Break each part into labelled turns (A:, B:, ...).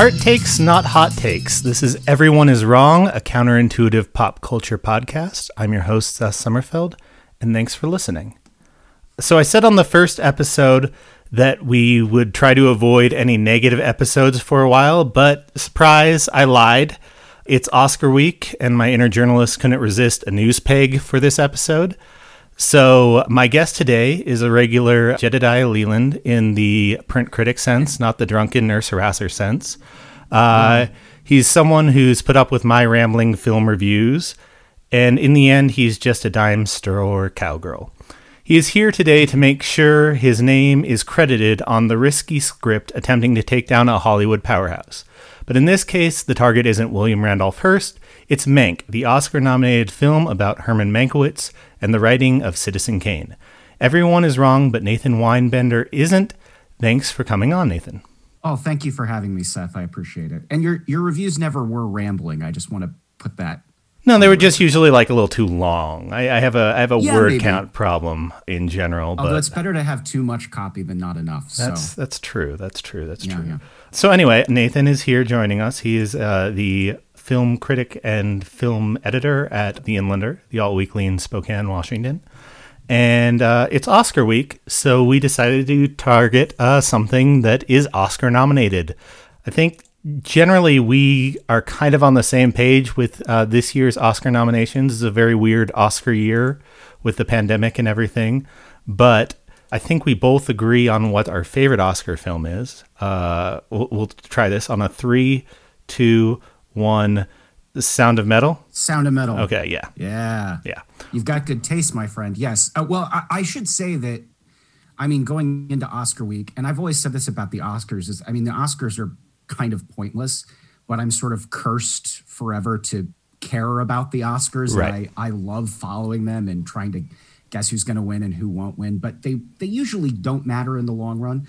A: Heart Takes, Not Hot Takes. This is Everyone is Wrong, a counterintuitive pop culture podcast. I'm your host, Seth Sommerfeld, and thanks for listening. So, I said on the first episode that we would try to avoid any negative episodes for a while, but surprise, I lied. It's Oscar week, and my inner journalist couldn't resist a news peg for this episode. So, my guest today is a regular Jedediah Leland in the print critic sense, not the drunken nurse harasser sense. Uh, He's someone who's put up with my rambling film reviews, and in the end, he's just a dime store cowgirl. He is here today to make sure his name is credited on the risky script attempting to take down a Hollywood powerhouse. But in this case, the target isn't William Randolph Hearst, it's Mank, the Oscar nominated film about Herman Mankiewicz and the writing of Citizen Kane. Everyone is wrong, but Nathan Weinbender isn't. Thanks for coming on, Nathan.
B: Oh, thank you for having me, Seth. I appreciate it. And your your reviews never were rambling. I just want to put that.
A: No, they were just usually like a little too long. I, I have a I have a
B: Yeah,
A: word
B: maybe.
A: count problem in general,
B: Although
A: but
B: it's better to have too much copy than not enough.
A: That's
B: so
A: that's true. That's true. That's
B: Yeah,
A: true.
B: yeah.
A: So anyway, Nathan is here joining us. He is uh, the film critic and film editor at The Inlander, the alt weekly in Spokane, Washington. And uh, it's Oscar week, so we decided to target uh, something that is Oscar nominated. I think generally we are kind of on the same page with uh, this year's Oscar nominations. It's a very weird Oscar year with the pandemic and everything, but I think we both agree on what our favorite Oscar film is. Uh, we'll, we'll try this on a three, two, one. The Sound of Metal.
B: Sound of Metal.
A: Okay, yeah,
B: Yeah.
A: yeah.
B: You've got good taste, my friend. Yes. Uh, well, I, I should say that. I mean, going into Oscar week, and I've always said this about the Oscars is, I mean, the Oscars are kind of pointless, but I'm sort of cursed forever to care about the Oscars.
A: Right.
B: I, I love following them and trying to guess who's going to win and who won't win. But they they usually don't matter in the long run,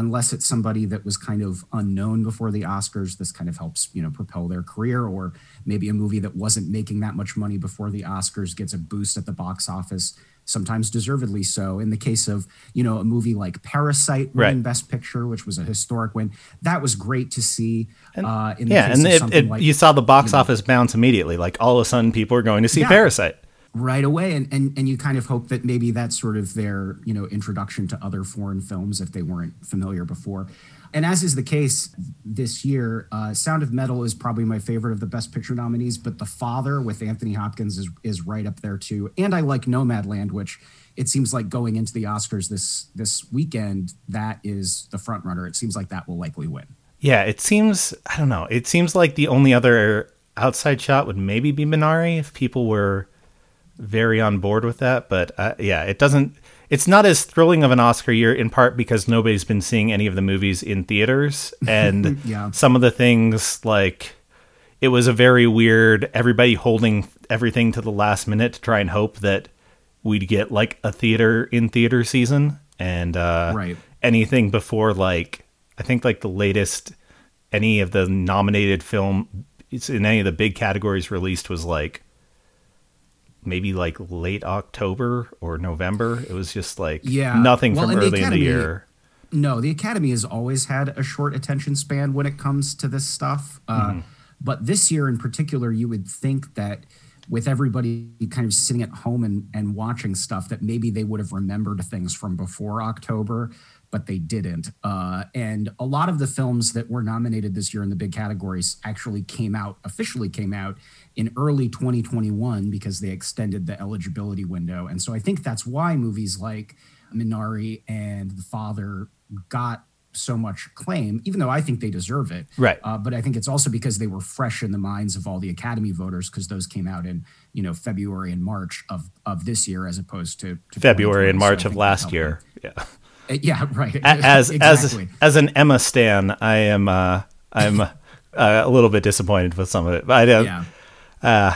B: unless it's somebody that was kind of unknown before the Oscars. This kind of helps you know propel their career, or maybe a movie that wasn't making that much money before the Oscars gets a boost at the box office. Sometimes deservedly so. In the case of you know a movie like Parasite winning
A: Right.
B: Best Picture, which was a historic win, that was great to see. uh, in the
A: Yeah,
B: case
A: and
B: of
A: it,
B: something
A: it,
B: like-
A: you saw the box office bounce immediately. Like all of a sudden, people are going to see
B: Yeah.
A: Parasite.
B: Right away and, and and you kind of hope that maybe that's sort of their you know introduction to other foreign films if they weren't familiar before and as is the case this year uh, sound of metal is probably my favorite of the best picture nominees but the father with anthony hopkins is, is right up there too and i like nomadland which it seems like going into the oscars this this weekend that is the front runner it seems like that will likely win
A: Yeah, it seems. I don't know. It seems like the only other outside shot would maybe be Minari if people were very on board with that. But uh, yeah, it doesn't. It's not as thrilling of an Oscar year in part because nobody's been seeing any of the movies in theaters, and
B: Yeah.
A: some of the things like it was a very weird. Everybody holding everything to the last minute to try and hope that we'd get like a theater in theater season, and uh,
B: Right.
A: anything before like I think like the latest any of the nominated film it's in any of the big categories released was like maybe like late October or November. It was just like
B: Yeah.
A: nothing
B: Well,
A: from early in the
B: Academy-
A: year.
B: No, the Academy has always had a short attention span when it comes to this stuff. Uh, But this year in particular, you would think that with everybody kind of sitting at home and, and watching stuff, that maybe they would have remembered things from before October, but they didn't. Uh, and a lot of the films that were nominated this year in the big categories actually came out, officially came out in early 2021 because they extended the eligibility window. And so I think that's why movies like Minari and The Father got so much claim, even though I think they deserve it.
A: Right.
B: Uh, but I think it's also because they were fresh in the minds of all the Academy voters because those came out in you know February and March of of this year as opposed to, to
A: February and
B: 2020. So
A: March of last year. Yeah.
B: Uh, yeah, right.
A: As
B: exactly.
A: as as an Emma stan, I am uh I'm uh, a little bit disappointed with some of it. But I don't
B: yeah.
A: Uh,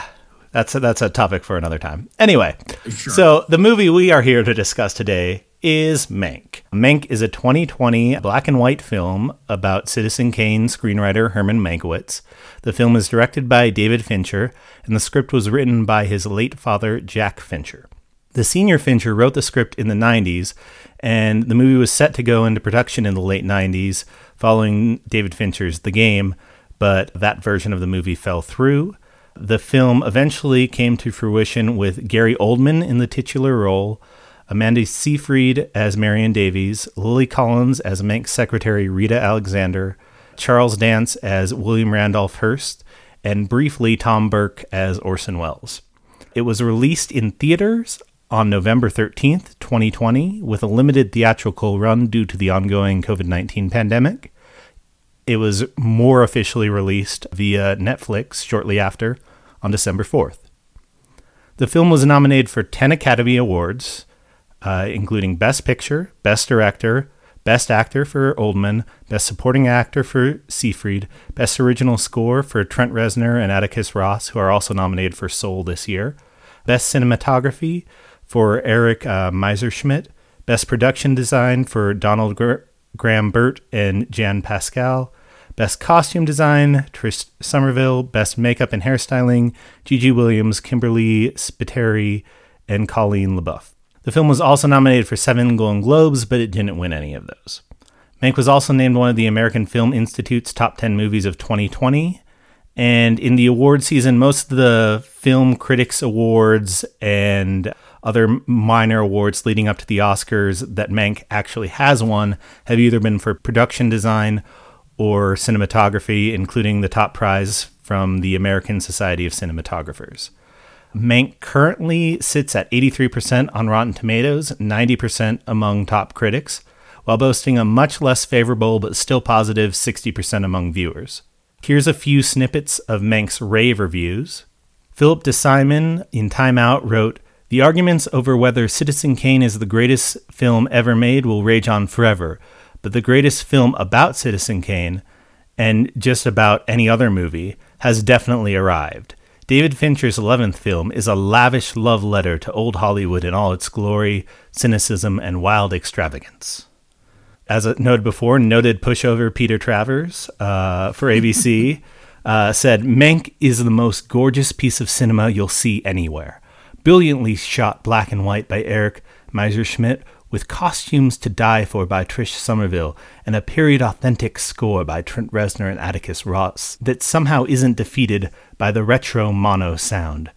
A: that's a, that's a topic for another time. Anyway,
B: Sure.
A: so the movie we are here to discuss today is Mank. Mank is a 2020 black and white film about Citizen Kane screenwriter Herman Mankiewicz. The film is directed by David Fincher, and the script was written by his late father, Jack Fincher. The senior Fincher wrote the script in the 90s, and the movie was set to go into production in the late 90s following David Fincher's The Game, but that version of the movie fell through. The film eventually came to fruition with Gary Oldman in the titular role, Amanda Seyfried as Marion Davies, Lily Collins as Mank's secretary Rita Alexander, Charles Dance as William Randolph Hearst, and briefly Tom Burke as Orson Welles. It was released in theaters on November 13th, 2020, with a limited theatrical run due to the ongoing COVID 19 pandemic. It was more officially released via Netflix shortly after on December 4th. The film was nominated for 10 Academy Awards, uh, including Best Picture, Best Director, Best Actor for Oldman, Best Supporting Actor for Seyfried, Best Original Score for Trent Reznor and Atticus Ross, who are also nominated for Soul this year, Best Cinematography for Eric uh, Messerschmidt, Best Production Design for Donald Gr- Graham Burt and Jan Pascal, Best Costume Design, Trish Summerville, Best Makeup and Hairstyling, Gigi Williams, Kimberly Spiteri, and Colleen LaBaff. The film was also nominated for seven Golden Globes, but it didn't win any of those. Mank was also named one of the American Film Institute's top 10 movies of 2020. And in the award season, most of the Film Critics Awards and other minor awards leading up to the Oscars that Mank actually has won have either been for production design or cinematography, including the top prize from the American Society of Cinematographers. Mank currently sits at 83% on Rotten Tomatoes, 90% among top critics, while boasting a much less favorable but still positive 60% among viewers. Here's a few snippets of Mank's rave reviews. Philip de Semlyen in Time Out wrote, The arguments over whether Citizen Kane is the greatest film ever made will rage on forever, but the greatest film about Citizen Kane, and just about any other movie, has definitely arrived. David Fincher's 11th film is a lavish love letter to old Hollywood in all its glory, cynicism, and wild extravagance. As noted before, noted pushover Peter Travers uh, for ABC uh, said, Mank is the most gorgeous piece of cinema you'll see anywhere. Brilliantly shot black and white by Eric Messerschmidt with costumes to die for by Trish Summerville and a period authentic score by Trent Reznor and Atticus Ross that somehow isn't defeated by the retro mono sound.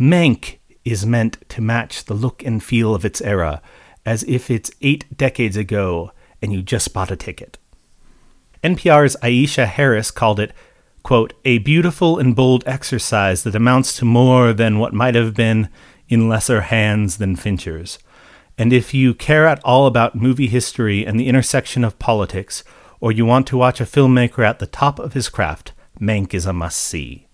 A: Mank is meant to match the look and feel of its era, as if it's eight decades ago and you just bought a ticket. NPR's Aisha Harris called it, quote, a beautiful and bold exercise that amounts to more than what might have been in lesser hands than Fincher's. And if you care at all about movie history and the intersection of politics, or you want to watch a filmmaker at the top of his craft, Mank is a must see.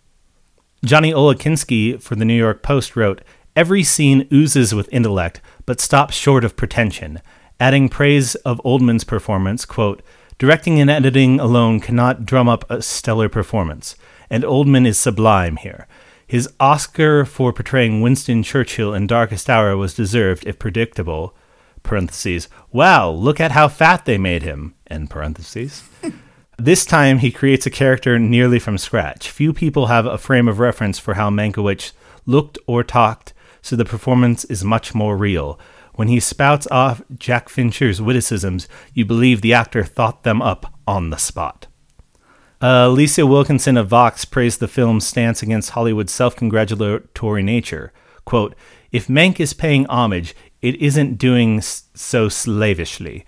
A: Johnny Oleksinski for the New York Post wrote Every scene oozes with intellect, but stops short of pretension, adding praise of Oldman's performance, quote, Directing and editing alone cannot drum up a stellar performance, and Oldman is sublime here. His Oscar for portraying Winston Churchill in Darkest Hour was deserved, if predictable. Wow, look at how fat they made him. This time he creates a character nearly from scratch. Few people have a frame of reference for how Mankiewicz looked or talked, so the performance is much more real. When he spouts off Jack Fincher's witticisms, you believe the actor thought them up on the spot. Uh, Wilkinson of Vox praised the film's stance against Hollywood's self congratulatory nature. Quote, If Mank is paying homage, it isn't doing so slavishly.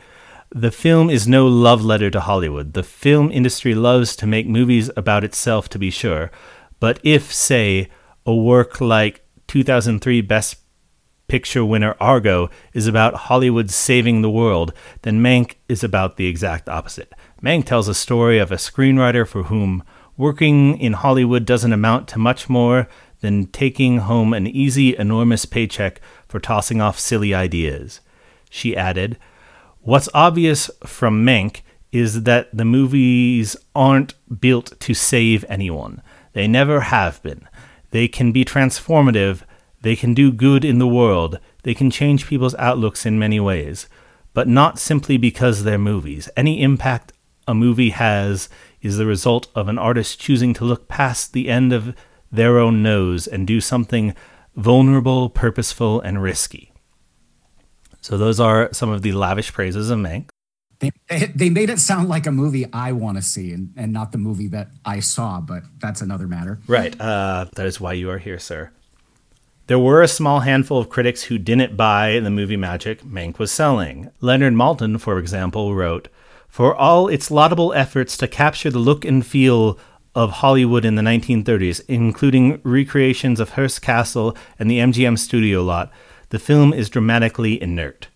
A: The film is no love letter to Hollywood. The film industry loves to make movies about itself, to be sure. But if, say, a work like 2003 Best Picture winner Argo is about Hollywood saving the world, then Mank is about the exact opposite. Mank tells a story of a screenwriter for whom working in Hollywood doesn't amount to much more than taking home an easy, enormous paycheck for tossing off silly ideas. She added, What's obvious from Mank is that the movies aren't built to save anyone. They never have been. They can be transformative, they can do good in the world, they can change people's outlooks in many ways, but not simply because they're movies. Any impact a movie has is the result of an artist choosing to look past the end of their own nose and do something vulnerable, purposeful, and risky. So those are some of the lavish praises of Mank.
B: They, they made it sound like a movie I want to see and, and not the movie that I saw, but that's another matter.
A: Right. Uh, that is why you are here, sir. There were a small handful of critics who didn't buy the movie magic Mank was selling. Leonard Maltin, for example, wrote, For all its laudable efforts to capture the look and feel of Hollywood in the 1930s, including recreations of Hearst Castle and the MGM studio lot, the film is dramatically inert.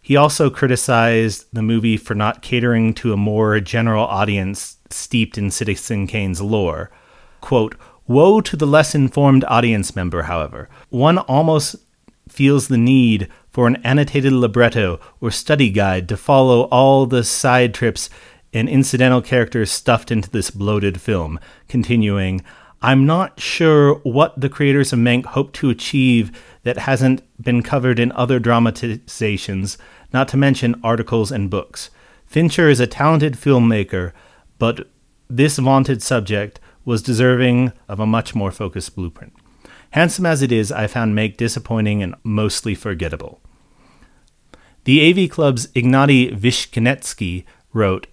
A: He also criticized the movie for not catering to a more general audience steeped in Citizen Kane's lore. Quote, Woe to the less informed audience member, however. One almost feels the need for an annotated libretto or study guide to follow all the side trips and incidental characters stuffed into this bloated film. Continuing, I'm not sure what the creators of Mank hope to achieve that hasn't been covered in other dramatizations, not to mention articles and books. Fincher is a talented filmmaker, but this vaunted subject was deserving of a much more focused blueprint. Handsome as it is, I found Mank disappointing and mostly forgettable. The AV Club's Ignatiy Vishnevetsky wrote,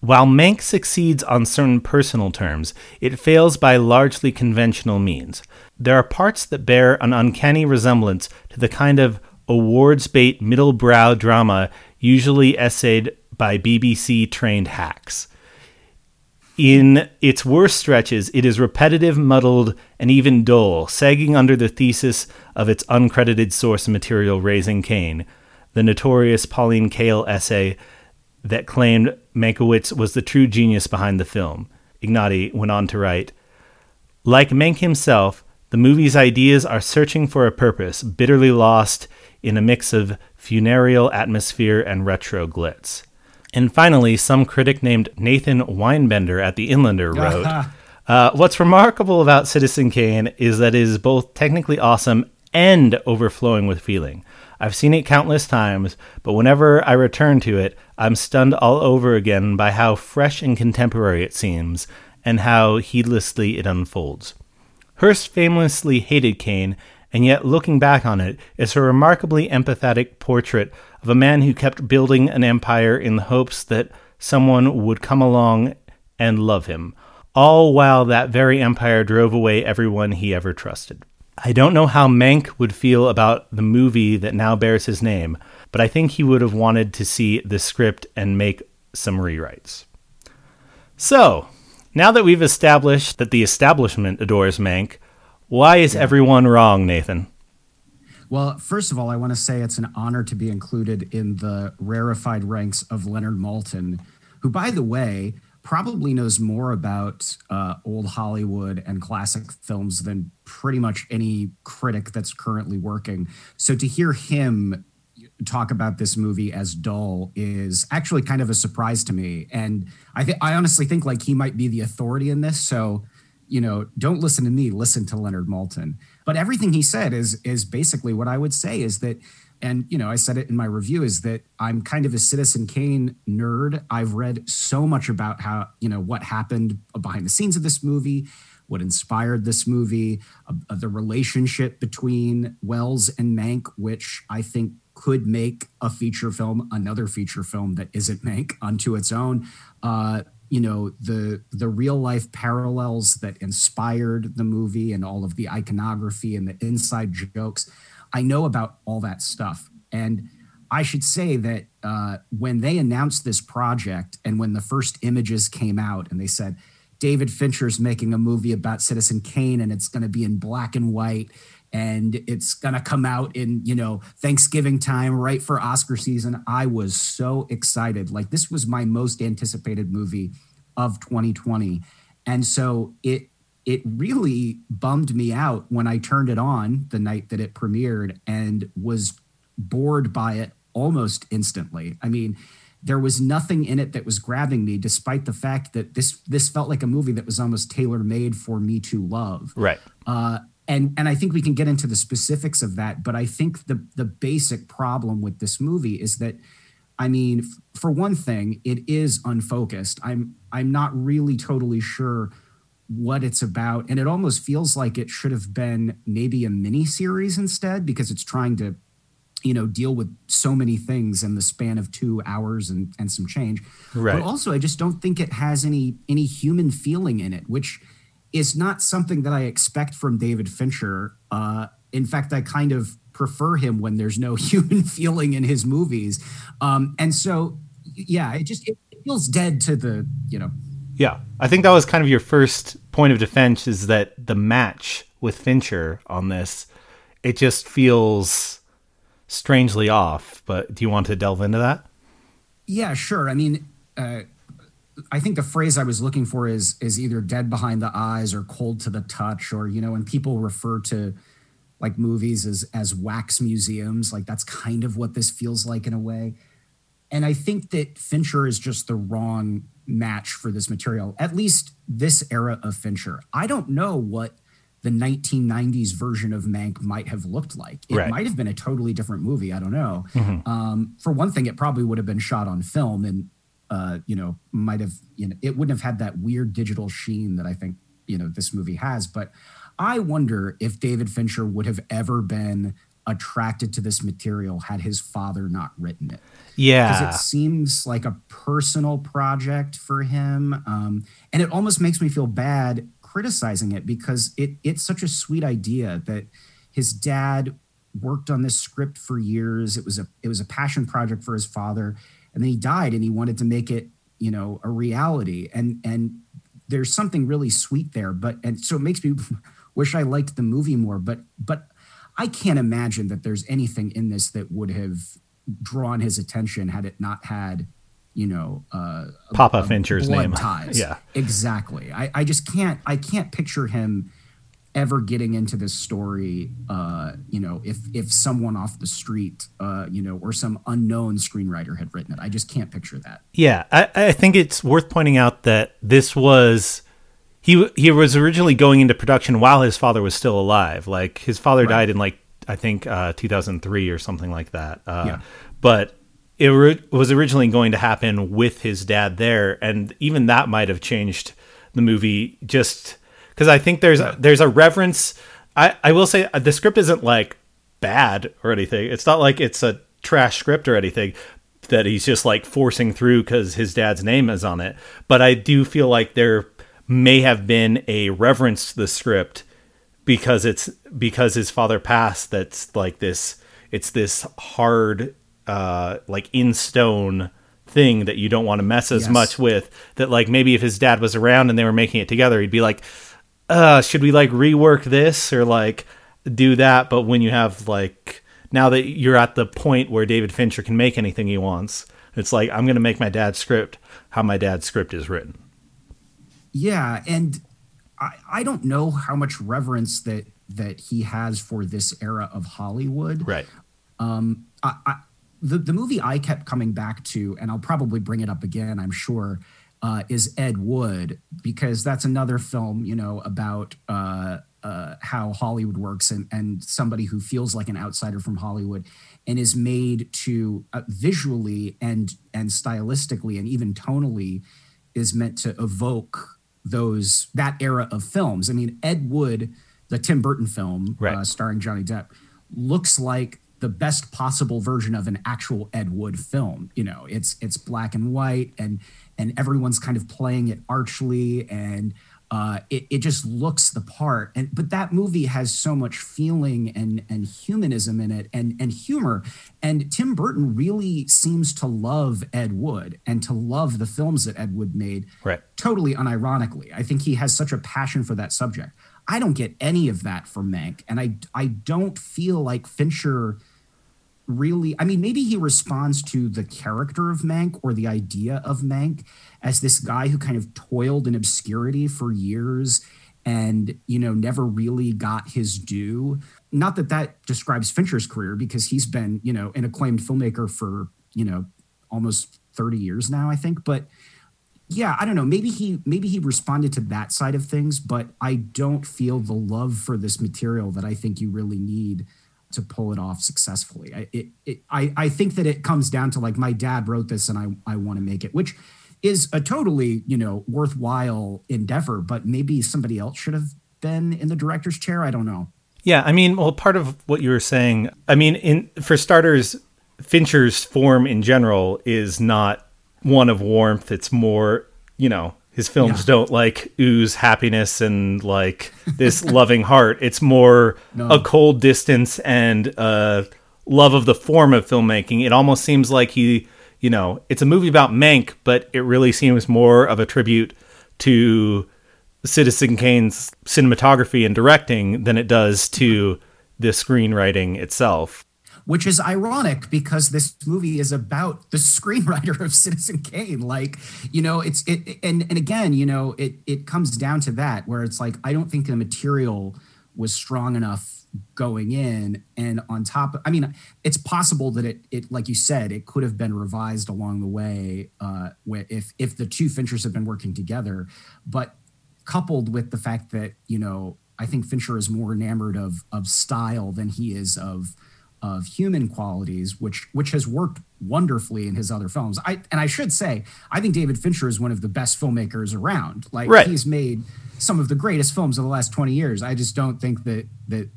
A: while Mank succeeds on certain personal terms, it fails by largely conventional means. There are parts that bear an uncanny resemblance to the kind of awards bait middle brow drama usually essayed by BBC trained hacks. In its worst stretches, it is repetitive, muddled, and even dull, sagging under the thesis of its uncredited source material Raising Kane, the notorious Pauline Kael essay that claimed Mankiewicz was the true genius behind the film. Ignatiy went on to write Like Mank himself, the movie's ideas are searching for a purpose, bitterly lost in a mix of funereal atmosphere and retro glitz. And finally, some critic named Nathan Weinbender at the Inlander wrote uh, What's remarkable about Citizen Kane is that it is both technically awesome and overflowing with feeling. I've seen it countless times, but whenever I return to it, I'm stunned all over again by how fresh and contemporary it seems, and how heedlessly it unfolds. Hearst famously hated Kane, and yet looking back on it, it's a remarkably empathetic portrait of a man who kept building an empire in the hopes that someone would come along and love him, all while that very empire drove away everyone he ever trusted. I don't know how Mank would feel about the movie that now bears his name, but I think he would have wanted to see the script and make some rewrites. So, now that we've established that the establishment adores Mank, why is yeah. everyone wrong, Nathan?
B: Well, first of all, I want to say it's an honor to be included in the rarefied ranks of Leonard Maltin, who, by the way, probably knows more about uh, old Hollywood and classic films than pretty much any critic that's currently working. So to hear him talk about this movie as dull is actually kind of a surprise to me. And I think I honestly think like he might be the authority in this. So, you know, don't listen to me, listen to Leonard Maltin. But everything he said is is basically what I would say is that and you know i said it in my review is that i'm kind of a citizen kane nerd. I've read so much about how you know what happened behind the scenes of this movie what inspired this movie uh, the relationship between welles and mank which i think could make a feature film another feature film that isn't mank unto its own. Uh, you know the the real life parallels that inspired the movie and all of the iconography and the inside jokes I know about all that stuff. And I should say that uh, when they announced this project and when the first images came out and they said, David Fincher's making a movie about Citizen Kane and it's going to be in black and white and it's going to come out in, you know, Thanksgiving time right for Oscar season. I was so excited. Like this was my most anticipated movie of 2020. And so it it really bummed me out when I turned it on the night that it premiered and was bored by it almost instantly. I mean, there was nothing in it that was grabbing me, despite the fact that this this felt like a movie that was almost tailor made for me to love.
A: Right.
B: Uh, and and I think we can get into the specifics of that, but I think the the basic problem with this movie is that, I mean, f- for one thing, it is unfocused. I'm I'm not really totally sure what it's about and it almost feels like it should have been maybe a mini series instead because it's trying to you know deal with so many things in the span of two hours and and some change.
A: Right.
B: but also i just don't think it has any any human feeling in it which is not something that i expect from david fincher. Uh in fact i kind of prefer him when there's no human feeling in his movies. Um and so yeah it just it feels dead to the you know
A: Yeah, I think that was kind of your first point of defense is that the match with Fincher on this, it just feels strangely off. But do you want to delve into that?
B: Yeah, sure. I mean, uh, I think the phrase I was looking for is is either dead behind the eyes or cold to the touch, or you know, when people refer to like movies as as wax museums, like that's kind of what this feels like in a way. And I think that Fincher is just the wrong match for this material, at least this era of Fincher. I don't know what the 1990s version of Mank might have looked like. It
A: Right.
B: might have been a totally different movie. I don't know. Um, for one thing, it probably would have been shot on film and, uh, you know, might have, you know, it wouldn't have had that weird digital sheen that I think, you know, this movie has. But I wonder if David Fincher would have ever been attracted to this material had his father not written it because it seems like a personal project for him um, and it almost makes me feel bad criticizing it because it it's such a sweet idea that his dad worked on this script for years. It was a it was a passion project for his father and then he died and he wanted to make it you know a reality. And and there's something really sweet there but and so it makes me wish i liked the movie more but but i can't imagine that there's anything in this that would have drawn his attention had it not had you know uh
A: Papa
B: uh,
A: Fincher's name.
B: ties
A: Yeah.
B: exactly I, I just can't i can't picture him ever getting into this story uh you know if if someone off the street uh you know or some unknown screenwriter had written it i just can't picture that
A: yeah. I, I think it's worth pointing out that this was he he was originally going into production while his father was still alive. Like his father died in like I think uh, 2003 or something like that. Uh,
B: Yeah.
A: But it ri- was originally going to happen with his dad there, and even that might have changed the movie just because I think there's a, there's a reverence. I I will say uh, the script isn't like bad or anything. It's not like it's a trash script or anything that he's just like forcing through because his dad's name is on it. But I do feel like there may have been a reverence to the script because it's because his father passed that's like this it's this hard uh like in stone thing that you don't want to mess as
B: Yes.
A: much with that like maybe if his dad was around and they were making it together he'd be like uh should we like rework this or like do that but when you have like now that you're at the point where David Fincher can make anything he wants it's like I'm going to make my dad's script how my dad's script is written
B: Yeah, and I, I don't know how much reverence that that he has for this era of Hollywood.
A: right
B: Um, I, I, the the movie I kept coming back to, and I'll probably bring it up again. I'm sure. Uh, is Ed Wood because that's another film, you know, about uh, uh, how Hollywood works and and somebody who feels like an outsider from Hollywood and is made to uh, visually and and stylistically and even tonally is meant to evoke those that era of films. I mean, Ed Wood, the Tim Burton film
A: Right.
B: uh, starring Johnny Depp, looks like the best possible version of an actual Ed Wood film. You know, it's it's black and white, and and everyone's kind of playing it archly, and uh, it it just looks the part. And but that movie has so much feeling and and humanism in it, and and humor. And Tim Burton really seems to love Ed Wood and to love the films that Ed Wood made
A: right
B: totally unironically. I think he has such a passion for that subject. I don't get any of that from Mank, and I I don't feel like Fincher really. I mean, maybe he responds to the character of Mank or the idea of Mank as this guy who kind of toiled in obscurity for years and you know never really got his due. Not that that describes Fincher's career because he's been you know an acclaimed filmmaker for you know almost 30 years now, I think, but yeah i don't know maybe he maybe he responded to that side of things but i don't feel the love for this material that i think you really need to pull it off successfully. I it, it i i think that it comes down to like my dad wrote this and i i want to make it which is a totally you know worthwhile endeavor but maybe somebody else should have been in the director's chair. I don't know.
A: Yeah, I mean, well, part of what you were saying, I mean, in for starters, Fincher's form in general is not one of warmth. It's more, you know, his films yeah. don't like ooze happiness and like this loving heart. It's more no. a cold distance and a love of the form of filmmaking. It almost seems like he, you know, it's a movie about Mank, but it really seems more of a tribute to Citizen Kane's cinematography and directing than it does to the screenwriting itself.
B: Which is ironic because this movie is about the screenwriter of Citizen Kane. Like, you know, it's it and and again, you know, it it comes down to that where it's like I don't think the material was strong enough going in and on top i mean it's possible that it it like you said it could have been revised along the way uh if if the two finchers have been working together but coupled with the fact that you know I think Fincher is more enamored of of style than he is of of human qualities, which which has worked wonderfully in his other films. I and I should say, I think David Fincher is one of the best filmmakers around. Like right. he's made some of the greatest films of the last 20 years. I just don't think that that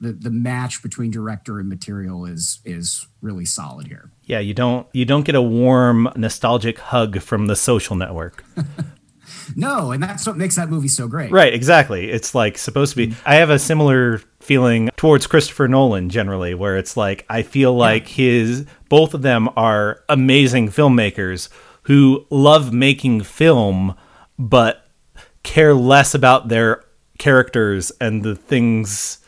B: the the match between director and material is is really solid here.
A: Yeah, you don't you don't get a warm nostalgic hug from the social network.
B: No, and that's what makes that movie so great.
A: Right, exactly. It's like supposed to be. I have a similar feeling towards Christopher Nolan generally, where it's like I feel like his both of them are amazing filmmakers who love making film, but care less about their characters and the things,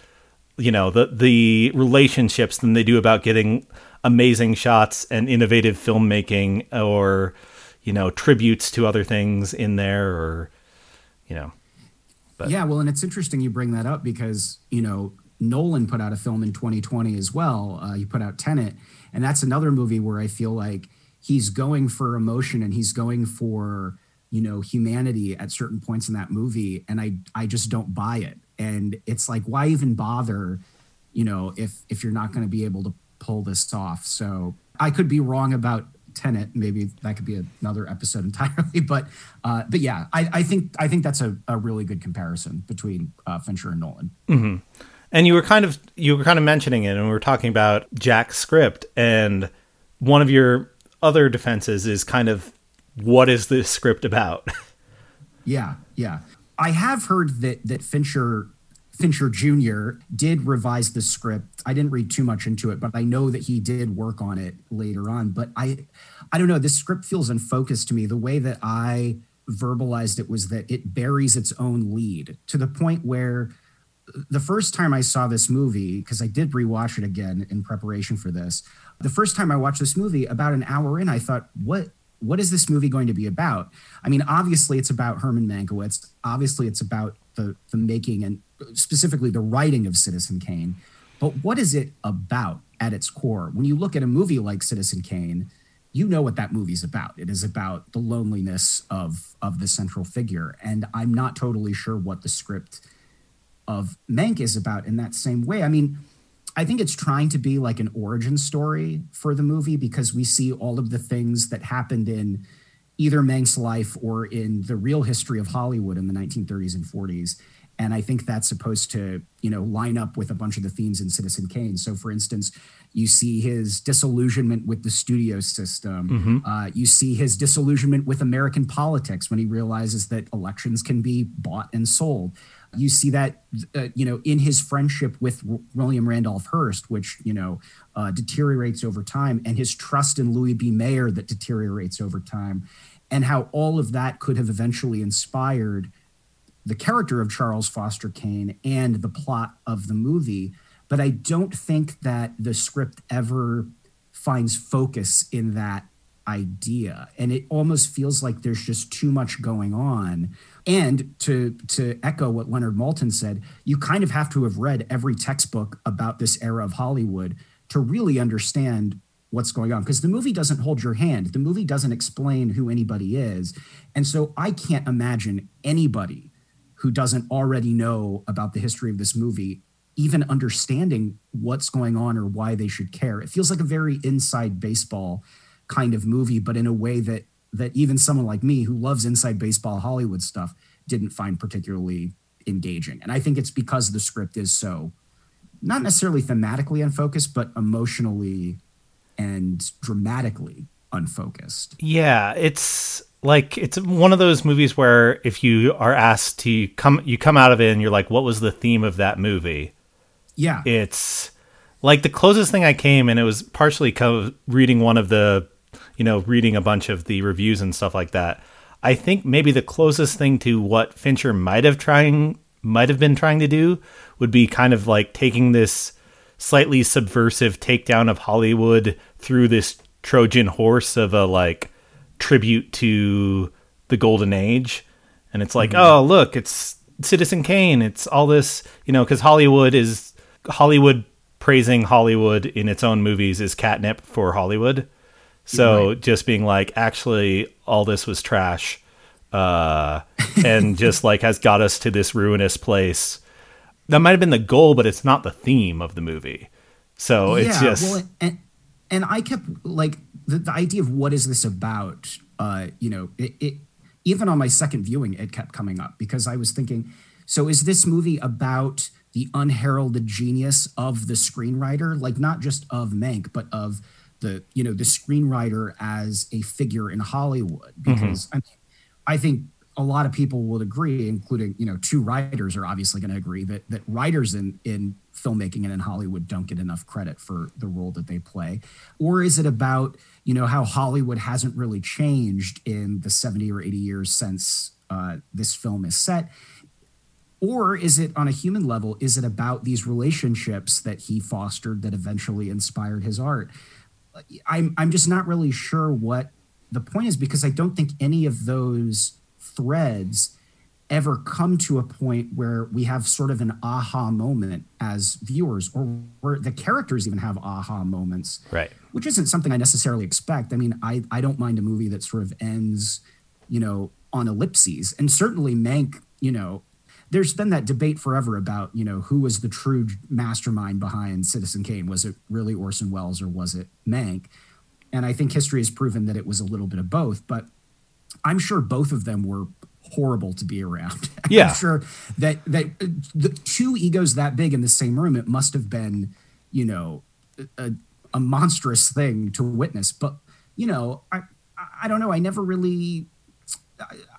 A: you know, the the relationships than they do about getting amazing shots and innovative filmmaking or you know tributes to other things in there or you know
B: but yeah well and it's interesting you bring that up because you know nolan put out a film in 2020 as well uh, he put out tenet and that's another movie where i feel like he's going for emotion and he's going for you know humanity at certain points in that movie and i i just don't buy it. And it's like why even bother you know if if you're not going to be able to pull this off? So i could be wrong about Tenet. Maybe that could be another episode entirely. But uh, but yeah, I, I, think I think that's a, a really good comparison between uh, Fincher and Nolan.
A: Mm-hmm. And you were kind of you were kind of mentioning it, and we were talking about Jack's script, and one of your other defenses is kind of what is this script about?
B: yeah, yeah. I have heard that that Fincher Fincher Jr. did revise the script. I didn't read too much into it, but I know that he did work on it later on. But I, I don't know. This script feels unfocused to me. The way that I verbalized it was that it buries its own lead to the point where the first time I saw this movie, because I did rewatch it again in preparation for this, the first time I watched this movie, about an hour in, I thought, what what is this movie going to be about? I mean, obviously it's about Herman Mankiewicz. Obviously it's about the the making and specifically the writing of Citizen Kane. But what is it about at its core? When you look at a movie like Citizen Kane, you know what that movie's about. It is about the loneliness of of the central figure, and I'm not totally sure what the script of Mank is about in that same way. I mean, I think it's trying to be like an origin story for the movie because we see all of the things that happened in either Mank's life or in the real history of Hollywood in the 1930s and 40s and I think that's supposed to, you know, line up with a bunch of the themes in Citizen Kane. So, for instance, you see his disillusionment with the studio system. Mm-hmm. Uh, you see his disillusionment with American politics when he realizes that elections can be bought and sold. You see that, uh, you know, in his friendship with William Randolph Hearst, which you know uh, deteriorates over time, and his trust in Louis B. Mayer that deteriorates over time, and how all of that could have eventually inspired the character of Charles Foster Kane and the plot of the movie. But I don't think that the script ever finds focus in that idea. And it almost feels like there's just too much going on. And to to echo what leonard maltin said you kind of have to have read every textbook about this era of hollywood to really understand what's going on because the movie doesn't hold your hand. The movie doesn't explain who anybody is. And so i can't imagine anybody who doesn't already know about the history of this movie even understanding what's going on or why they should care. It feels like a very inside baseball kind of movie, but in a way that that even someone like me who loves inside baseball Hollywood stuff didn't find particularly engaging. And I think it's because the script is so not necessarily thematically unfocused, but emotionally and dramatically unfocused.
A: Yeah, it's like it's one of those movies where if you are asked to come you come out of it and you're like what was the theme of that movie?
B: Yeah.
A: It's like the closest thing I came and it was partially kind of reading one of the you know, reading a bunch of the reviews and stuff like that. I think maybe the closest thing to what Fincher might have trying might have been trying to do would be kind of like taking this slightly subversive takedown of Hollywood through this Trojan horse of a like tribute to the golden age. And it's like mm-hmm. oh look it's citizen kane. It's all this you know because hollywood is hollywood praising hollywood in its own movies is catnip for hollywood. So right. just being like actually all this was trash uh, and just like has got us to this ruinous place. That might have been the goal but it's not the theme of the movie. So yeah, it's just well,
B: and, and i kept like the, the idea of what is this about uh, you know it, it even on my second viewing it kept coming up because i was thinking so is this movie about the unheralded genius of the screenwriter like not just of mank but of the you know the screenwriter as a figure in hollywood mm-hmm. because mm-hmm. I, mean, I think a lot of people would agree including you know two writers are obviously going to agree that that writers in in filmmaking and in hollywood don't get enough credit for the role that they play. Or is it about you know how Hollywood hasn't really changed in the 70 or 80 years since uh, this film is set? Or is it on a human level is it about these relationships that he fostered that eventually inspired his art? I'm i'm just not really sure what the point is because i don't think any of those threads ever come to a point where we have sort of an aha moment as viewers or where the characters even have aha moments
A: right.
B: which isn't something i necessarily expect. I mean i i don't mind a movie that sort of ends you know on ellipses. And certainly mank you know there's been that debate forever about you know who was the true mastermind behind citizen kane? Was it really orson welles or was it mank? And i think history has proven that it was a little bit of both but i'm sure both of them were horrible to be around.
A: Yeah,
B: I'm sure that that uh, the two egos that big in the same room, it must have been, you know, a, a monstrous thing to witness. But you know, I I don't know. I never really.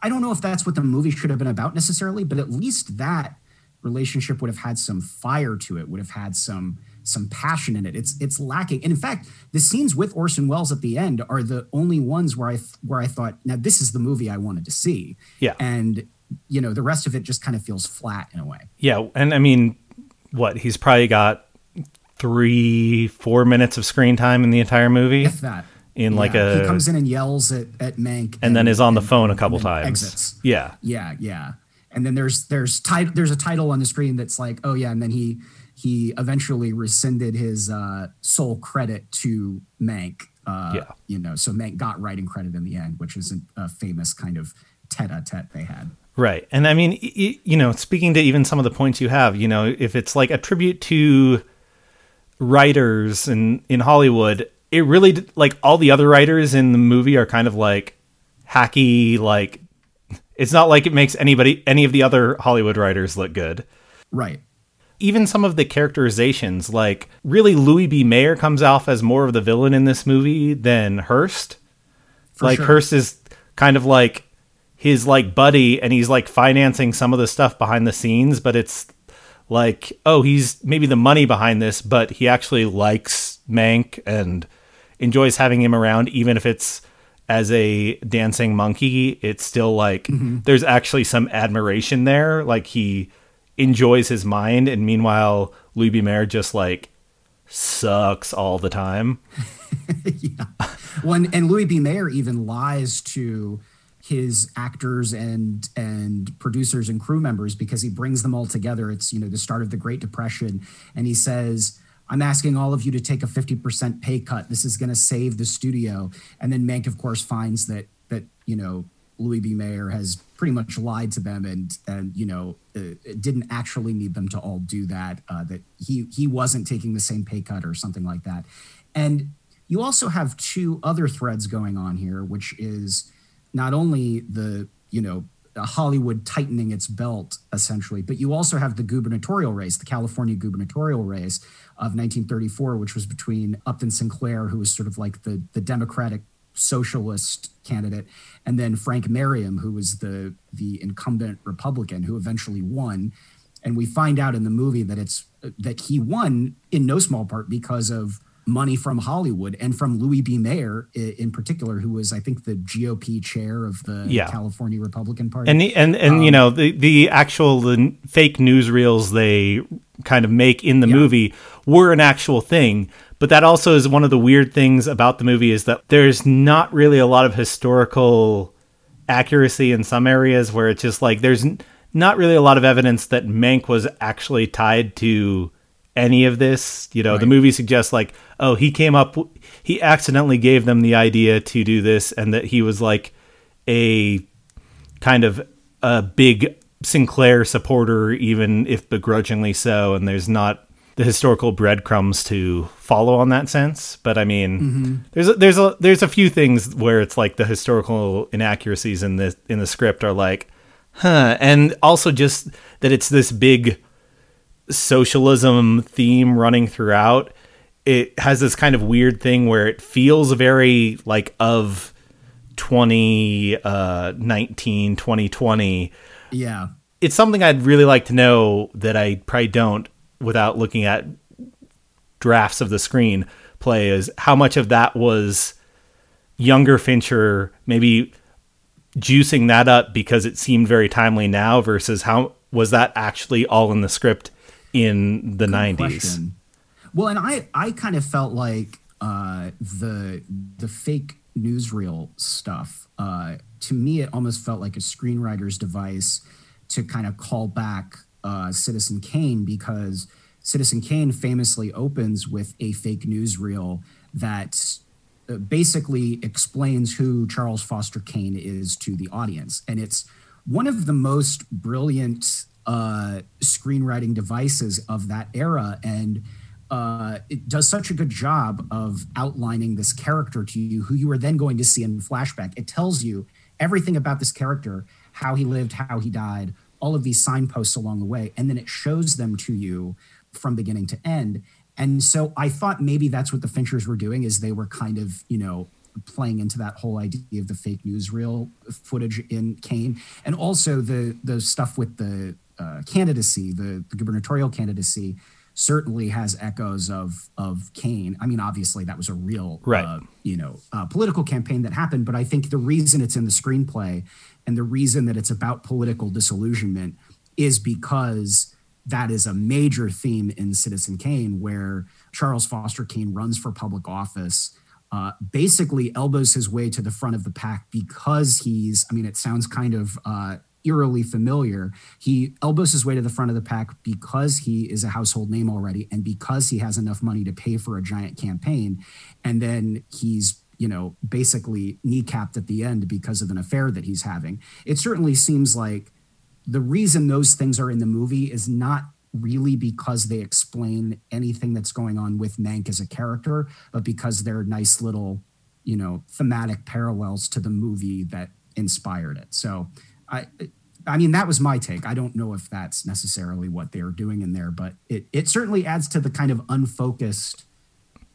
B: I don't know if that's what the movie should have been about necessarily, but at least that relationship would have had some fire to it. Would have had some some passion in it. It's it's lacking. And in fact, the scenes with Orson Welles at the end are the only ones where I where I thought, now this is the movie I wanted to see.
A: Yeah.
B: And you know, the rest of it just kind of feels flat in a way.
A: Yeah, and I mean, what he's probably got three, four minutes of screen time in the entire movie.
B: If that.
A: In yeah. like a
B: he comes in and yells at, at Mank,
A: and, and then is on the phone a couple times.
B: Exits.
A: Yeah,
B: yeah, yeah. And then there's there's tit- there's a title on the screen that's like, oh yeah, and then he he eventually rescinded his uh, sole credit to Mank. Uh, yeah. You know, so Mank got writing credit in the end, which is a, famous kind of tete-a-tete they had.
A: Right. And I mean, you know, speaking to even some of the points you have, you know, if it's like a tribute to writers in, in Hollywood, it really, like all the other writers in the movie are kind of like hacky, like, it's not like it makes anybody, any of the other Hollywood writers look good.
B: Right
A: even some of the characterizations, like really Louis B. Mayer comes off as more of the villain in this movie than Hearst. For like sure. Hearst is kind of like his like buddy and he's like financing some of the stuff behind the scenes, but it's like, oh, he's maybe the money behind this, but he actually likes Mank and enjoys having him around, even if it's as a dancing monkey. It's still like mm-hmm. there's actually some admiration there. Like he enjoys his mind, and meanwhile, Louis B. Mayer just like sucks all the time.
B: yeah. Well, and Louis B. Mayer even lies to his actors and and producers and crew members because he brings them all together. It's you know the start of the Great Depression, and he says. I'm asking all of you to take a 50% pay cut. This is going to save the studio. And then Mank, of course, finds that that you know Louis B. Mayer has pretty much lied to them and and you know uh, didn't actually need them to all do that. Uh, that he he wasn't taking the same pay cut or something like that. And you also have two other threads going on here, which is not only the you know Hollywood tightening its belt essentially. But you also have the gubernatorial race, the California gubernatorial race of 1934, which was between Upton Sinclair, who was sort of like the the Democratic socialist candidate, and then Frank Merriam, who was the the incumbent Republican who eventually won. And we find out in the movie that it's that he won in no small part because of money from Hollywood and from Louis B. Mayer in particular, who was, I think, the GOP chair of the yeah. California Republican Party.
A: And the, and and um, you know the the actual the fake newsreels they kind of make in the yeah. movie were an actual thing. But that also is one of the weird things about the movie is that there's not really a lot of historical accuracy in some areas where it's just like there's not really a lot of evidence that Mank was actually tied to any of this. You know, right. the movie suggests like, oh, he came up, he accidentally gave them the idea to do this, and that he was like a kind of a big Sinclair supporter, even if begrudgingly so. And there's not the historical breadcrumbs to follow on that sense. But I mean, mm-hmm. there's a, there's a there's a few things where it's like the historical inaccuracies in the in the script are like, huh, and also just that it's this big socialism theme running throughout. It has this kind of weird thing where it feels very like of 2019, uh, 2020.
B: Yeah.
A: It's something I'd really like to know that I probably don't without looking at drafts of the screen play is how much of that was younger Fincher maybe juicing that up because it seemed very timely now versus how was that actually all in the script in the Good 90s. Question.
B: Well, and I I kind of felt like uh, the the fake newsreel stuff uh, to me it almost felt like a screenwriter's device to kind of call back uh, Citizen Kane because Citizen Kane famously opens with a fake newsreel that uh, basically explains who Charles Foster Kane is to the audience, and it's one of the most brilliant uh, screenwriting devices of that era. And uh, it does such a good job of outlining this character to you, who you are then going to see in flashback. It tells you everything about this character, how he lived, how he died, all of these signposts along the way, and then it shows them to you from beginning to end. And so I thought maybe that's what the Finchers were doing, is they were kind of, you know, playing into that whole idea of the fake news newsreel footage in Kane, and also the the stuff with the uh, candidacy, the, the, gubernatorial candidacy, certainly has echoes of of Kane. I mean, obviously that was a real, right. uh, you know, uh, political campaign that happened. But I think the reason it's in the screenplay and the reason that it's about political disillusionment is because that is a major theme in Citizen Kane, where Charles Foster Kane runs for public office. Uh, basically elbows his way to the front of the pack because he's, I mean, it sounds kind of uh, eerily familiar. He elbows his way to the front of the pack because he is a household name already and because he has enough money to pay for a giant campaign. And then he's you know, basically kneecapped at the end because of an affair that he's having. It certainly seems like the reason those things are in the movie is not really because they explain anything that's going on with Mank as a character, but because they're nice little, you know, thematic parallels to the movie that inspired it. So I I mean that was my take. I don't know if that's necessarily what they are doing in there, but it it certainly adds to the kind of unfocused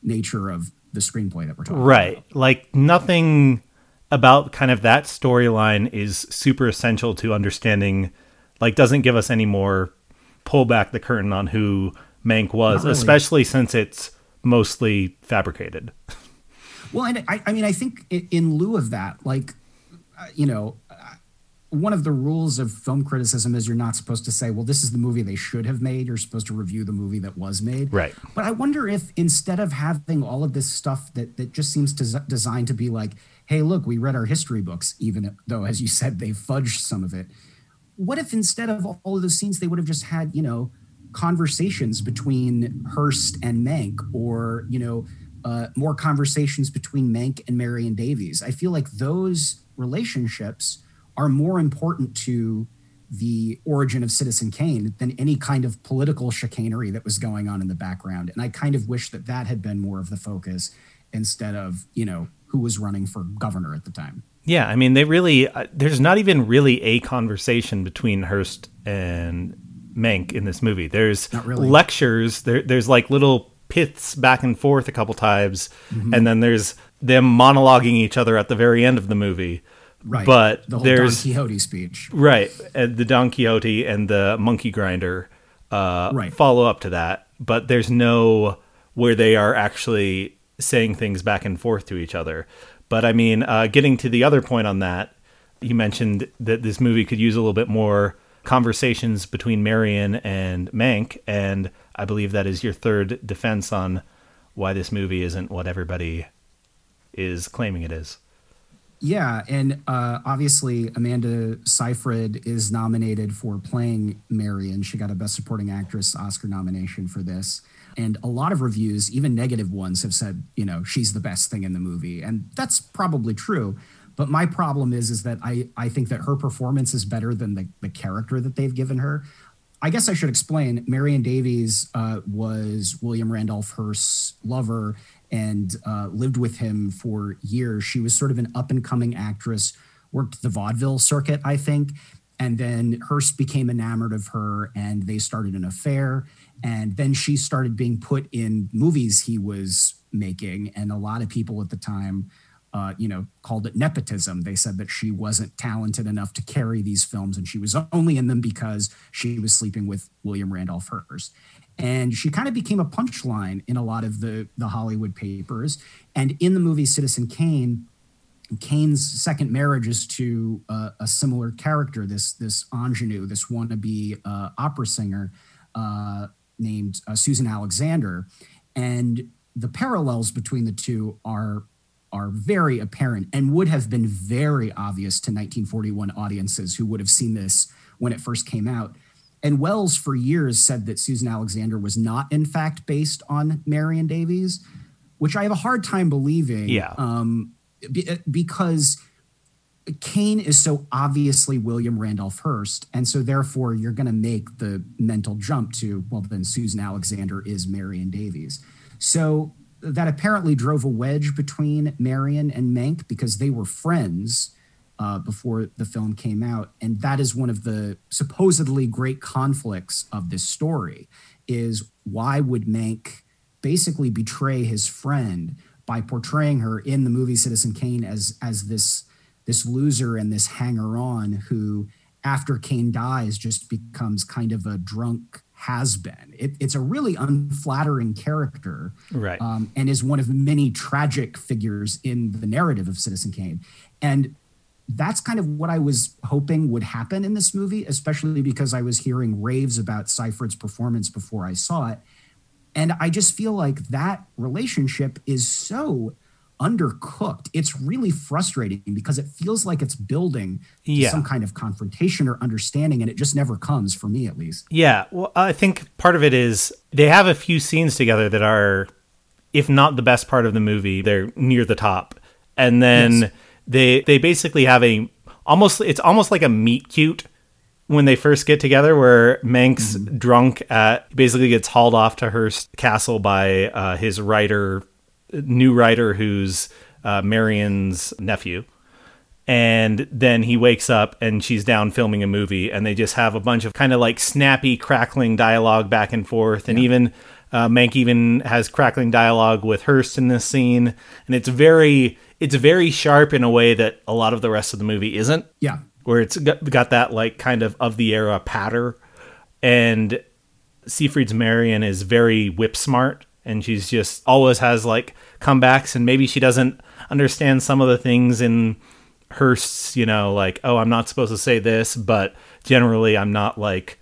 B: nature of the screenplay that we're talking
A: right.
B: about. Right.
A: Like nothing about kind of that storyline is super essential to understanding like doesn't give us any more pull back the curtain on who Mank was, really. especially since it's mostly fabricated.
B: Well, and I, I mean, I think in lieu of that, like, uh, you know, one of the rules of film criticism is you're not supposed to say, well, this is the movie they should have made. You're supposed to review the movie that was made.
A: Right.
B: But I wonder if instead of having all of this stuff that, that just seems to, designed to be like, hey, look, we read our history books, even though, as you said, they fudged some of it. What if instead of all of those scenes, they would have just had, you know, conversations between Hearst and Mank or, you know, uh, more conversations between Mank and Marion Davies? I feel like those relationships – are more important to the origin of Citizen Kane than any kind of political chicanery that was going on in the background. And I kind of wish that that had been more of the focus instead of, you know, who was running for governor at the time.
A: Yeah, I mean, they really, uh, there's not even really a conversation between Hearst and Mank in this movie. There's
B: really.
A: lectures, there, there's like little piths back and forth a couple times, mm-hmm. and then there's them monologuing each other at the very end of the movie.
B: Right.
A: But
B: the whole
A: there's
B: Don Quixote speech.
A: Right. And the Don Quixote and the monkey grinder uh,
B: right.
A: follow up to that. But there's no where they are actually saying things back and forth to each other. But I mean, uh, getting to the other point on that, you mentioned that this movie could use a little bit more conversations between Marion and Mank, and I believe that is your third defense on why this movie isn't what everybody is claiming it is.
B: Yeah, and uh, obviously Amanda Seyfried is nominated for playing Marion. She got a Best Supporting Actress Oscar nomination for this. And a lot of reviews, even negative ones, have said, you know, she's the best thing in the movie. And that's probably true. But my problem is, is that I, I think that her performance is better than the, the character that they've given her. I guess I should explain. Marion Davies uh, was William Randolph Hearst's lover and uh, lived with him for years. She was sort of an up and coming actress, worked the vaudeville circuit, I think. And then Hearst became enamored of her and they started an affair. And then she started being put in movies he was making. And a lot of people at the time, uh, you know, called it nepotism. They said that she wasn't talented enough to carry these films and she was only in them because she was sleeping with William Randolph Hearst. And she kind of became a punchline in a lot of the, the Hollywood papers. And in the movie Citizen Kane, Kane's second marriage is to uh, a similar character, this this ingenue, this wannabe uh, opera singer, uh, named uh, Susan Alexander, and the parallels between the two are are very apparent and would have been very obvious to 1941 audiences who would have seen this when it first came out. And Welles, for years, said that Susan Alexander was not, in fact, based on Marion Davies, which I have a hard time believing.
A: Yeah.
B: Um, because Kane is so obviously William Randolph Hearst. And so therefore you're going to make the mental jump to, well, then Susan Alexander is Marion Davies. So that apparently drove a wedge between Marion and Mank because they were friends uh, before the film came out. And that is one of the supposedly great conflicts of this story is why would Mank basically betray his friend by portraying her in the movie Citizen Kane as as this this loser and this hanger on who, after Kane dies, just becomes kind of a drunk has been. It, it's a really unflattering character,
A: right?
B: Um, and is one of many tragic figures in the narrative of Citizen Kane. And that's kind of what I was hoping would happen in this movie, especially because I was hearing raves about Seyfried's performance before I saw it. And I just feel like that relationship is so undercooked. It's really frustrating because it feels like it's building
A: yeah.
B: some kind of confrontation or understanding, and it just never comes for me, at least.
A: Yeah, well, I think part of it is they have a few scenes together that are, if not the best part of the movie, they're near the top, and then yes. They they basically have a almost it's almost like a meet cute when they first get together, where Mank's mm-hmm. drunk at basically gets hauled off to Hearst Castle by uh, his writer new writer who's uh, Marion's nephew. And then he wakes up and she's down filming a movie, and they just have a bunch of kind of like snappy, crackling dialogue back and forth. And yeah. even uh, Mank even has crackling dialogue with Hearst in this scene, and it's very it's very sharp in a way that a lot of the rest of the movie isn't.
B: Yeah,
A: where it's got, got that like kind of of the era patter, and Seyfried's Marion is very whip smart and she's just always has like comebacks and maybe she doesn't understand some of the things in Hearst's, you know, like, oh, I'm not supposed to say this, but generally I'm not like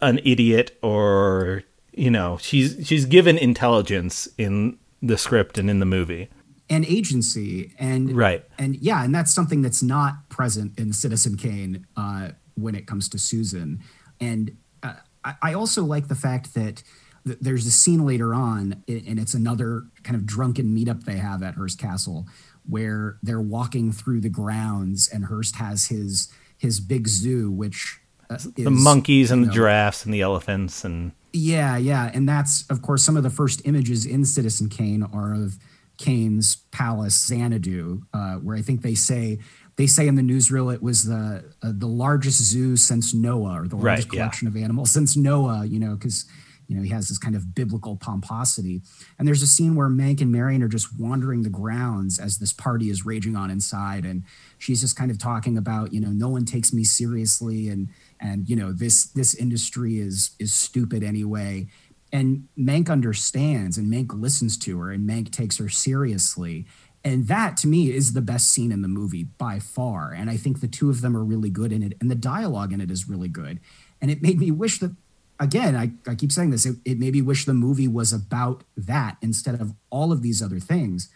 A: an idiot or you know, she's she's given intelligence in the script and in the movie.
B: And agency and
A: right.
B: And yeah, and that's something that's not present in Citizen Kane uh, when it comes to Susan. And uh, I, I also like the fact that there's a scene later on, and it's another kind of drunken meetup they have at Hearst Castle, where they're walking through the grounds, and Hearst has his his big zoo, which uh, is,
A: the monkeys and the know, giraffes and the elephants and
B: yeah, yeah, and that's of course some of the first images in Citizen Kane are of Kane's palace, Xanadu, uh, where I think they say they say in the newsreel it was the uh, the largest zoo since Noah, or the largest
A: Right, yeah.
B: collection of animals since Noah. You know, because you know he has this kind of biblical pomposity. And there's a scene where Mank and Marion are just wandering the grounds as this party is raging on inside, and she's just kind of talking about you know no one takes me seriously, and and you know this this industry is is stupid anyway. And Mank understands, and Mank listens to her, and Mank takes her seriously. And that to me is the best scene in the movie by far. And I think the two of them are really good in it. And the dialogue in it is really good. And it made me wish that, again, I, I keep saying this, it, it made me wish the movie was about that instead of all of these other things.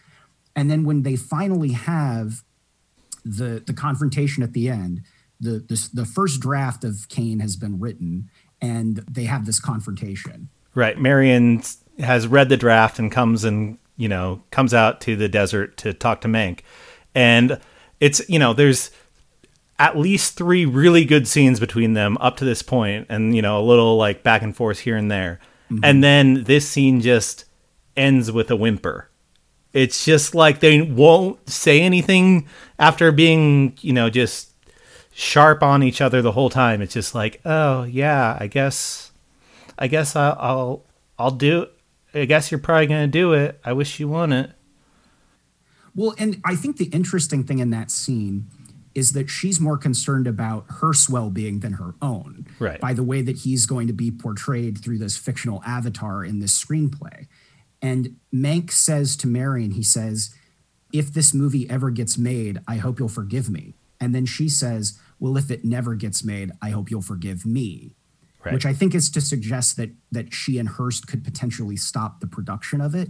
B: And then when they finally have the the confrontation at the end, the the, the first draft of Kane has been written, and they have this confrontation.
A: Right. Marion has read the draft and comes and, you know, comes out to the desert to talk to Mank. And it's, you know, there's at least three really good scenes between them up to this point and, you know, a little like back and forth here and there. Mm-hmm. And then this scene just ends with a whimper. It's just like they won't say anything after being, you know, just sharp on each other the whole time. It's just like, oh, yeah, I guess I guess I'll I'll, I'll do. I guess you're probably gonna do it. I wish you wouldn't.
B: Well, and I think the interesting thing in that scene is that she's more concerned about her well being than her own.
A: Right.
B: By the way that he's going to be portrayed through this fictional avatar in this screenplay. And Mank says to Marion, he says, if this movie ever gets made, I hope you'll forgive me. And then she says, well, if it never gets made, I hope you'll forgive me.
A: Right.
B: Which I think is to suggest that that she and Hearst could potentially stop the production of it.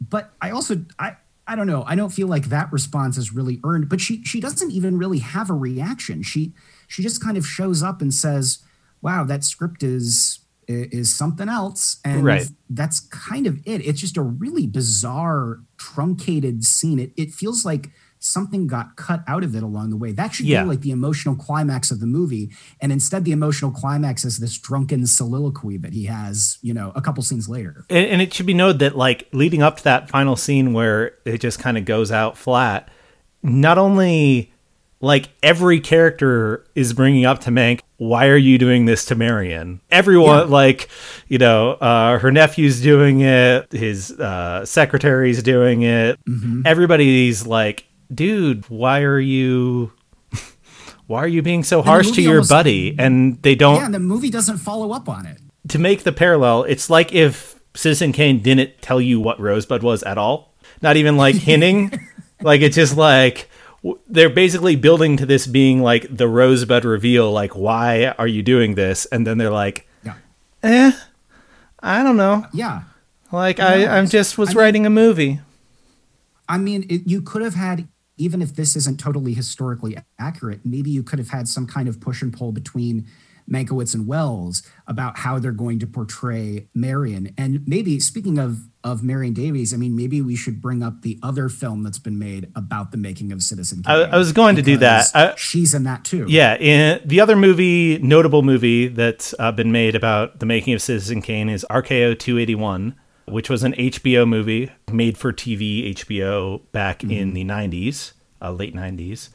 B: But I also I I don't know. I don't feel like that response is really earned. But she she doesn't even really have a reaction. She she just kind of shows up and says, "Wow, that script is is something else," and
A: Right.
B: that's kind of it. It's just a really bizarre, truncated scene. It it feels like something got cut out of it along the way. That should
A: Yeah.
B: be like the emotional climax of the movie, and instead the emotional climax is this drunken soliloquy that he has, you know, a couple scenes later.
A: And, and it should be noted that like leading up to that final scene where it just kind of goes out flat. Not only like every character is bringing up to Mank, why are you doing this to Marion? Everyone
B: Yeah.
A: like, you know, uh, her nephew's doing it, his uh, secretary's doing it.
B: Mm-hmm.
A: Everybody's like, dude, why are you? Why are you being so harsh to your
B: almost-
A: buddy? And they don't
B: Yeah, the movie doesn't follow up on it.
A: to make the parallel, it's like if Citizen Kane didn't tell you what Rosebud was at all, not even like hinting. like it's just like they're basically building to this being like the Rosebud reveal. Like, why are you doing this? And then they're like,
B: Yeah.
A: eh, I don't know.
B: Yeah.
A: Like I, I'm just was
B: I mean-
A: writing a movie.
B: I mean, it, you could have had, even if this isn't totally historically accurate, maybe you could have had some kind of push and pull between Mankiewicz and Welles about how they're going to portray Marion. And maybe, speaking of, of Marion Davies, I mean, maybe we should bring up the other film that's been made about the making of Citizen Kane.
A: I was going to do that. I-
B: she's in that too.
A: Yeah, in the other movie, notable movie that's uh, been made about the making of Citizen Kane is RKO 281, which was an HBO movie made for TV HBO back in the 90s, uh, late 90s.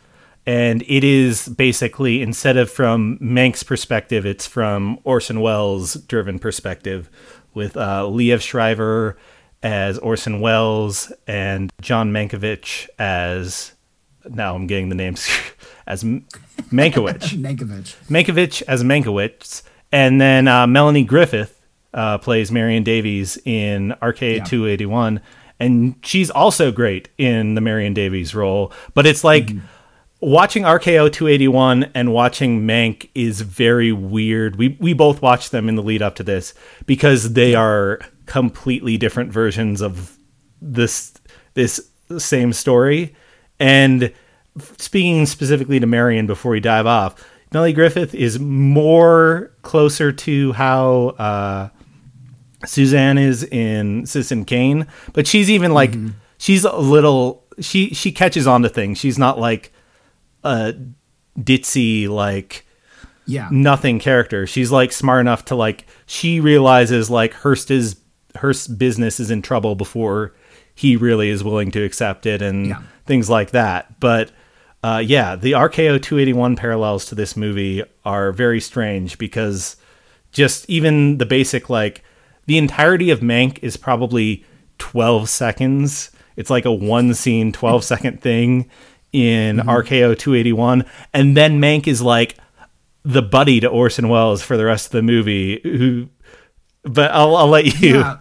A: And it is basically, instead of from Mank's perspective, it's from Orson Welles' driven perspective with uh, Liev Schreiber as Orson Welles and John Mankiewicz as, now I'm getting the names, as M- Mankiewicz.
B: Mankiewicz.
A: Mankiewicz as Mankiewicz, and then uh, Melanie Griffith uh, plays Marion Davies in RKO
B: Yeah.
A: 281, and she's also great in the Marion Davies role. But it's like watching RKO 281 and watching Mank is very weird. We we both watched them in the lead up to this because they are completely different versions of this this same story. And speaking specifically to Marion before we dive off, Melanie Griffith is more closer to how uh, Suzanne is in Citizen Kane, but she's even like she's a little she she catches on to things. She's not like a ditzy like
B: Yeah.
A: nothing character. She's like smart enough to like she realizes like Hearst is Hearst's business is in trouble before he really is willing to accept it and
B: Yeah.
A: things like that. But uh, yeah, the RKO 281 parallels to this movie are very strange because just even the basic like the entirety of Mank is probably 12 seconds. It's like a one scene 12 second thing in RKO 281 and then Mank is like the buddy to Orson Welles for the rest of the movie who but I'll I'll let you
B: Yeah.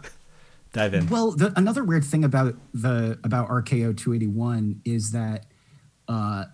A: dive in.
B: Well, the, another weird thing about the about RKO 281 is that uh,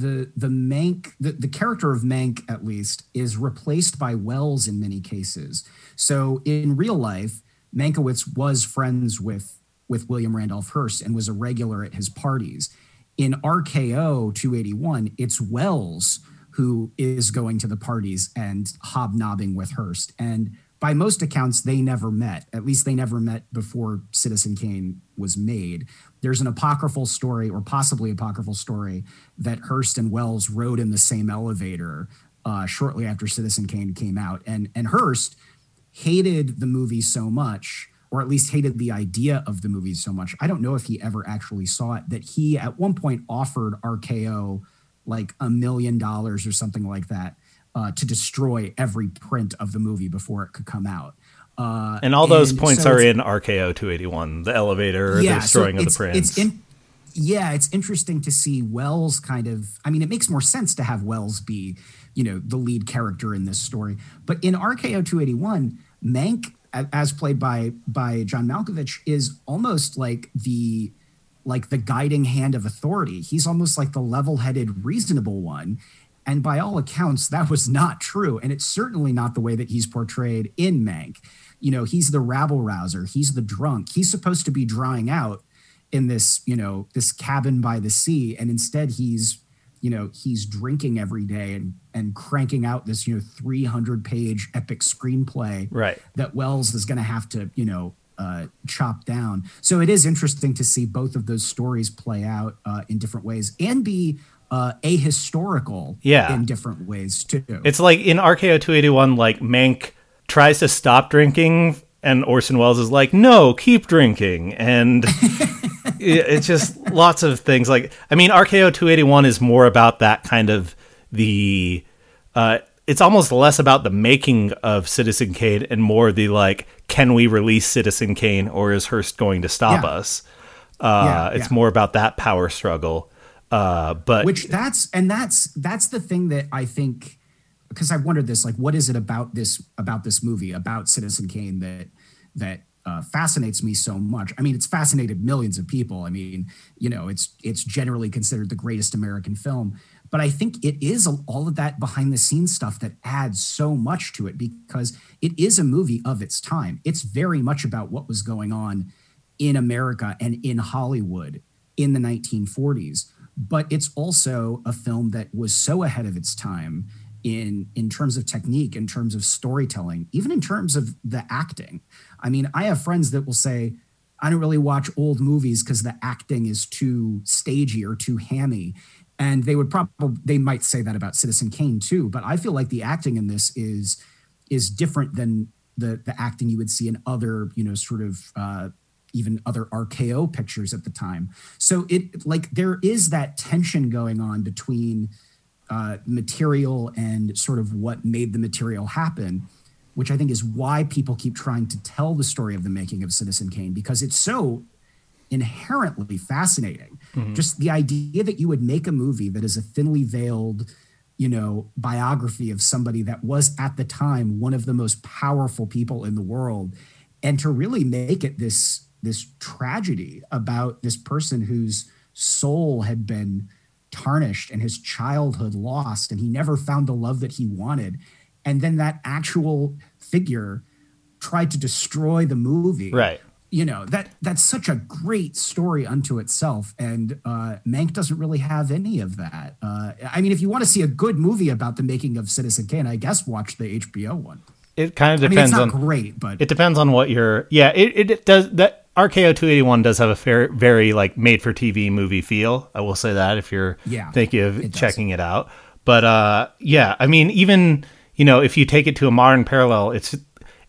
B: the the Mank the, the character of Mank at least is replaced by Welles in many cases. So in real life, Mankiewicz was friends with with William Randolph Hearst and was a regular at his parties. In RKO 281, it's Welles who is going to the parties and hobnobbing with Hearst. And by most accounts, they never met. At least they never met before Citizen Kane was made. There's an apocryphal story, or possibly apocryphal story, that Hearst and Welles rode in the same elevator uh, shortly after Citizen Kane came out. And and Hearst hated the movie so much, or at least hated the idea of the movie so much. I don't know if he ever actually saw it, that he at one point offered RKO like a million dollars or something like that uh, to destroy every print of the movie before it could come out. Uh,
A: And all those
B: and
A: points
B: so
A: are in RKO 281, the elevator, the
B: so
A: of the.
B: It's in, yeah, it's interesting to see Welles kind of. I mean, it makes more sense to have Welles be, you know, the lead character in this story. But in RKO 281, Mank, as played by by John Malkovich, is almost like the like the guiding hand of authority. He's almost like the level-headed, reasonable one. And by all accounts, that was not true. And it's certainly not the way that he's portrayed in Mank. You know, he's the rabble rouser, he's the drunk. He's supposed to be drying out in this, you know, this cabin by the sea. And instead he's, you know, he's drinking every day and and cranking out this, you know, 300 page epic screenplay
A: Right.
B: that Welles is going to have to, you know, uh, chop down. So it is interesting to see both of those stories play out uh, in different ways and be uh, ahistorical
A: Yeah.
B: in different ways too.
A: It's like in RKO 281, like Mank tries to stop drinking, and Orson Welles is like, "No, keep drinking," and it's just lots of things. Like, I mean, RKO 281 is more about that kind of the. Uh, it's almost less about the making of Citizen Kane and more the like, can we release Citizen Kane or is Hearst going to stop
B: Yeah.
A: us? Uh,
B: Yeah,
A: it's more about that power struggle. Uh, but
B: which that's and that's that's the thing that I think because I've wondered this like what is it about this about this movie about Citizen Kane that that uh, fascinates me so much. I mean, it's fascinated millions of people. I mean, you know, it's it's generally considered the greatest American film, but I think it is all of that behind the scenes stuff that adds so much to it because it is a movie of its time. It's very much about what was going on in America and in Hollywood in the 1940s. But it's also a film that was so ahead of its time in in terms of technique, in terms of storytelling, even in terms of the acting. I mean, I have friends that will say, I don't really watch old movies because the acting is too stagey or too hammy. And they would probably they might say that about Citizen Kane too. But I feel like the acting in this is is different than the the acting you would see in other, you know, sort of uh, even other RKO pictures at the time. So it like there is that tension going on between uh, material and sort of what made the material happen, which I think is why people keep trying to tell the story of the making of Citizen Kane because it's so inherently fascinating. Just the idea that you would make a movie that is a thinly veiled, you know, biography of somebody that was at the time one of the most powerful people in the world, and to really make it this this tragedy about this person whose soul had been tarnished and his childhood lost, and he never found the love that he wanted, and then that actual figure tried to destroy the movie
A: right.
B: you know that that's such a great story unto itself and uh mank doesn't really have any of that uh i mean if you want to see a good movie about the making of citizen kane i guess watch the hbo one
A: It kind of
B: i mean it's
A: depends
B: not
A: on
B: great but
A: It depends on what you're. Yeah, it, it does. That RKO 281 does have a fair, very like made for TV movie feel. I will say that if you're
B: Yeah,
A: thinking
B: it
A: of
B: does.
A: checking it out. But uh, yeah, I mean, even you know, if you take it to a modern parallel, it's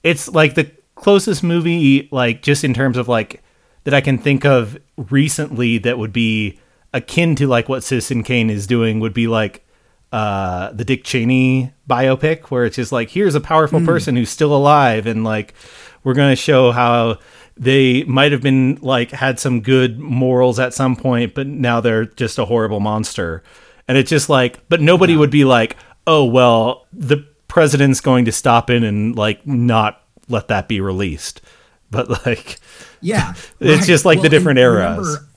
A: it's like the closest movie, like just in terms of like that I can think of recently that would be akin to like what Citizen Kane is doing would be like uh, the Dick Cheney biopic, where it's just like here's a powerful mm. person who's still alive, and like we're gonna show how they might have been like had some good morals at some point, but now they're just a horrible monster. And it's just like, but nobody yeah. would be like, oh well, the president's going to stop in and like not let that be released. But like,
B: yeah,
A: it's right. just like well, the different eras.
B: Remember,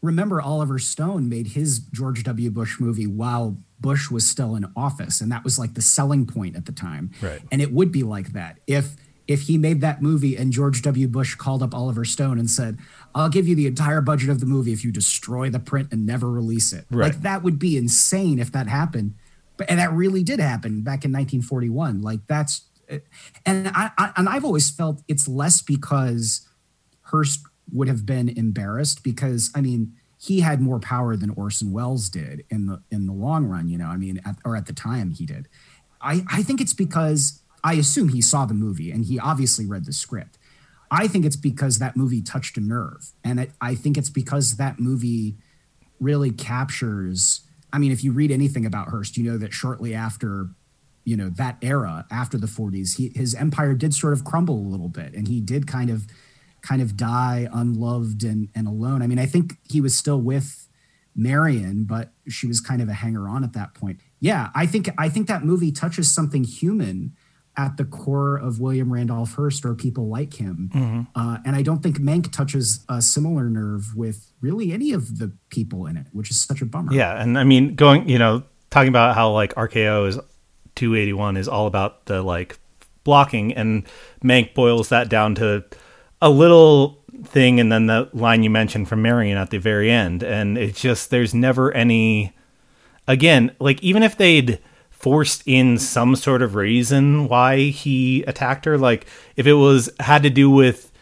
B: remember, Oliver Stone made his George W. Bush movie while Bush was still in office, and that was like the selling point at the time.
A: Right.
B: And it would be like that if if he made that movie and George W. Bush called up Oliver Stone and said, I'll give you the entire budget of the movie if you destroy the print and never release it. Right. Like that would be insane if that happened. But and that really did happen back in 1941. Like that's and I, I and I've always felt it's less because Hearst would have been embarrassed because I mean he had more power than Orson Welles did in the in the long run, you know. I mean, at, or at the time he did. I I think it's because I assume he saw the movie and he obviously read the script. I think it's because that movie touched a nerve. And it, I think it's because that movie really captures. I mean, if you read anything about Hearst, you know that shortly after, you know, that era, after the 40s, he, his empire did sort of crumble a little bit and he did kind of kind of die unloved and, and alone. I mean, I think he was still with Marion, but she was kind of a hanger on at that point. Yeah, I think I think that movie touches something human at the core of William Randolph Hearst or people like him. Mm-hmm. Uh, and I don't think Mank touches a similar nerve with really any of the people in it, which is such a bummer.
A: Yeah. And I mean, going, you know, talking about how like RKO is 281 is all about the like blocking, and Mank boils that down to a little thing. And then the line you mentioned from Marion at the very end. And it's just, there's never any, again, like even if they'd, forced in some sort of reason why he attacked her. Like if it was had to do with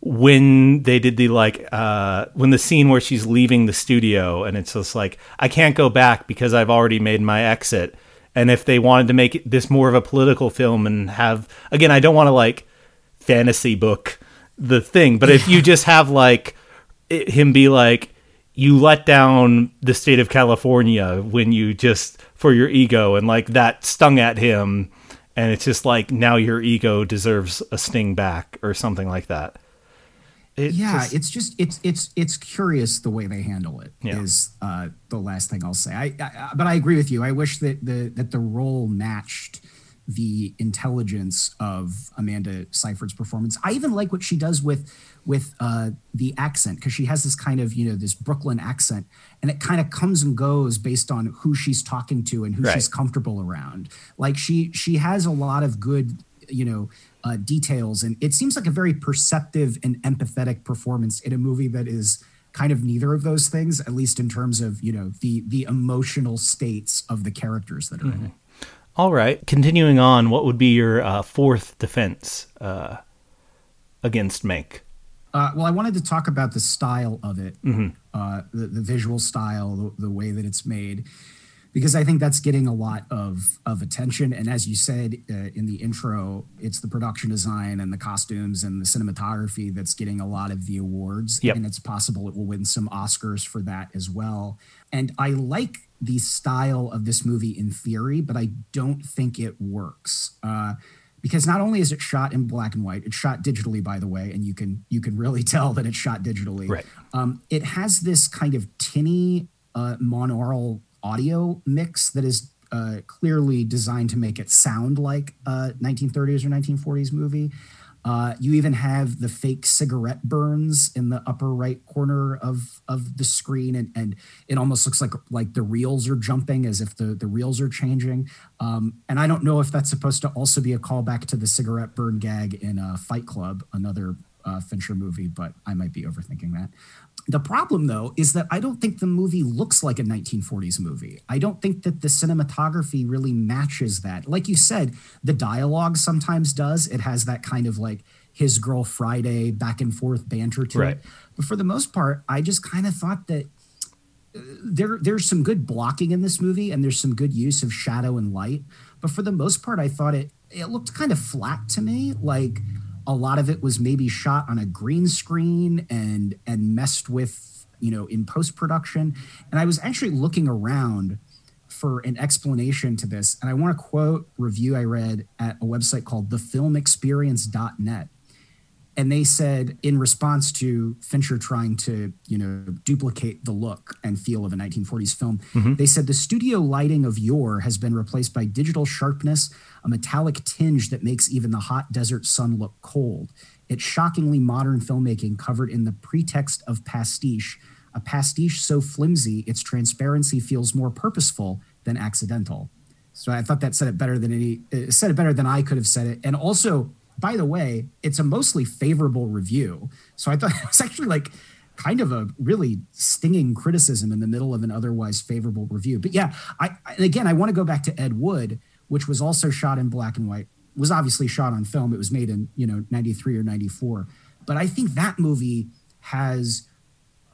A: when they did the like uh when the scene where she's leaving the studio and it's just like I can't go back because I've already made my exit. And if they wanted to make this more of a political film and have again, I don't want to like fantasy book the thing, but if you just have like him be like you let down the state of California when you just for your ego and like that stung at him and it's just like now your ego deserves a sting back or something like that.
B: It yeah, just, it's just it's it's it's curious the way they handle it. Yeah. Is uh, the last thing I'll say. I, I, but I agree with you. I wish that the that the role matched the intelligence of Amanda Seyfried's performance. I even like what she does with with uh, the accent because she has this kind of you know this Brooklyn accent, and it kind of comes and goes based on who she's talking to and who right. she's comfortable around. Like she she has a lot of good you know uh, details, and it seems like a very perceptive and empathetic performance in a movie that is kind of neither of those things, at least in terms of you know the the emotional states of the characters that are mm-hmm. in it.
A: All right. Continuing on, what would be your uh, fourth defense uh, against Mank?
B: Uh, well, I wanted to talk about the style of it, mm-hmm. Uh, the, the, visual style, the, the, way that it's made, because I think that's getting a lot of of attention. And as you said uh, in the intro, it's the production design and the costumes and the cinematography that's getting a lot of the awards. Yep. And it's possible it will win some Oscars for that as well. And I like the style of this movie in theory, but I don't think it works. Because not only is it shot in black and white, it's shot digitally, by the way, and you can you can really tell that it's shot digitally.
A: Right.
B: Um, it has this kind of tinny uh, monaural audio mix that is uh, clearly designed to make it sound like a 1930s or 1940s movie. Uh, you even have the fake cigarette burns in the upper right corner of of the screen, and, and it almost looks like like the reels are jumping as if the the reels are changing. Um, and I don't know if that's supposed to also be a callback to the cigarette burn gag in uh, Fight Club, another uh, Fincher movie, but I might be overthinking that. The problem, though, is that I don't think the movie looks like a 1940s movie. I don't think that the cinematography really matches that. Like you said, the dialogue sometimes does. It has that kind of like his girl Friday back and forth banter to right. it. But for the most part, I just kind of thought that uh, there there's some good blocking in this movie and there's some good use of shadow and light. But for the most part, I thought it it looked kind of flat to me. Like a lot of it was maybe shot on a green screen and and messed with you know in post production and i was actually looking around for an explanation to this. And i want to quote review i read at a website called thefilmexperience.net and they said in response to Fincher trying to, you know, duplicate the look and feel of a 1940s film, mm-hmm. they said the studio lighting of yore has been replaced by digital sharpness, a metallic tinge that makes even the hot desert sun look cold. It's shockingly modern filmmaking covered in the pretext of pastiche, a pastiche so flimsy its transparency feels more purposeful than accidental. So I thought that said it better than any said it better than I could have said it. And also by the way, it's a mostly favorable review. So I thought it was actually like kind of a really stinging criticism in the middle of an otherwise favorable review. But yeah, I again I want to go back to Ed Wood, which was also shot in black and white. Was obviously shot on film. It was made in, you know, 93 or 94. But I think that movie has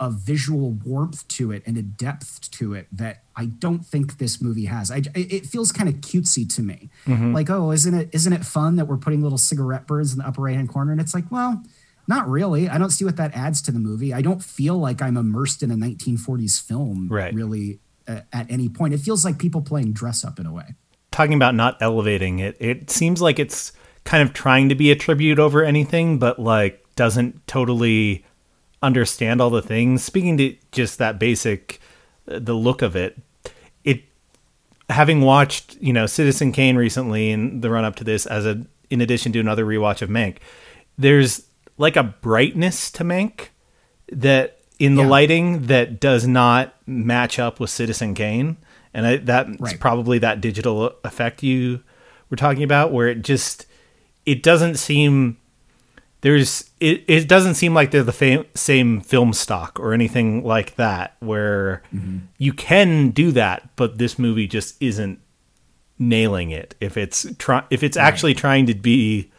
B: a visual warmth to it and a depth to it that I don't think this movie has. I, it feels kind of cutesy to me. Mm-hmm. Like, oh, isn't it isn't it fun that we're putting little cigarette burns in the upper right hand corner? And it's like, well, not really. I don't see what that adds to the movie. I don't feel like I'm immersed in a 1940s film right. really uh, at any point. It feels like people playing dress up in a way.
A: Talking about not elevating it, it seems like it's kind of trying to be a tribute over anything, but like doesn't totally understand all the things. Speaking to just that basic, uh, the look of it, it having watched you know Citizen Kane recently and the run up to this as a in addition to another rewatch of Mank, there's like a brightness to Mank that in the yeah. lighting that does not match up with Citizen Kane, and I, that's right. probably that digital effect you were talking about, where it just it doesn't seem there's it, it doesn't seem like they're the fam- same film stock or anything like that where mm-hmm. you can do that but this movie just isn't nailing it if it's try- if it's right. actually trying to be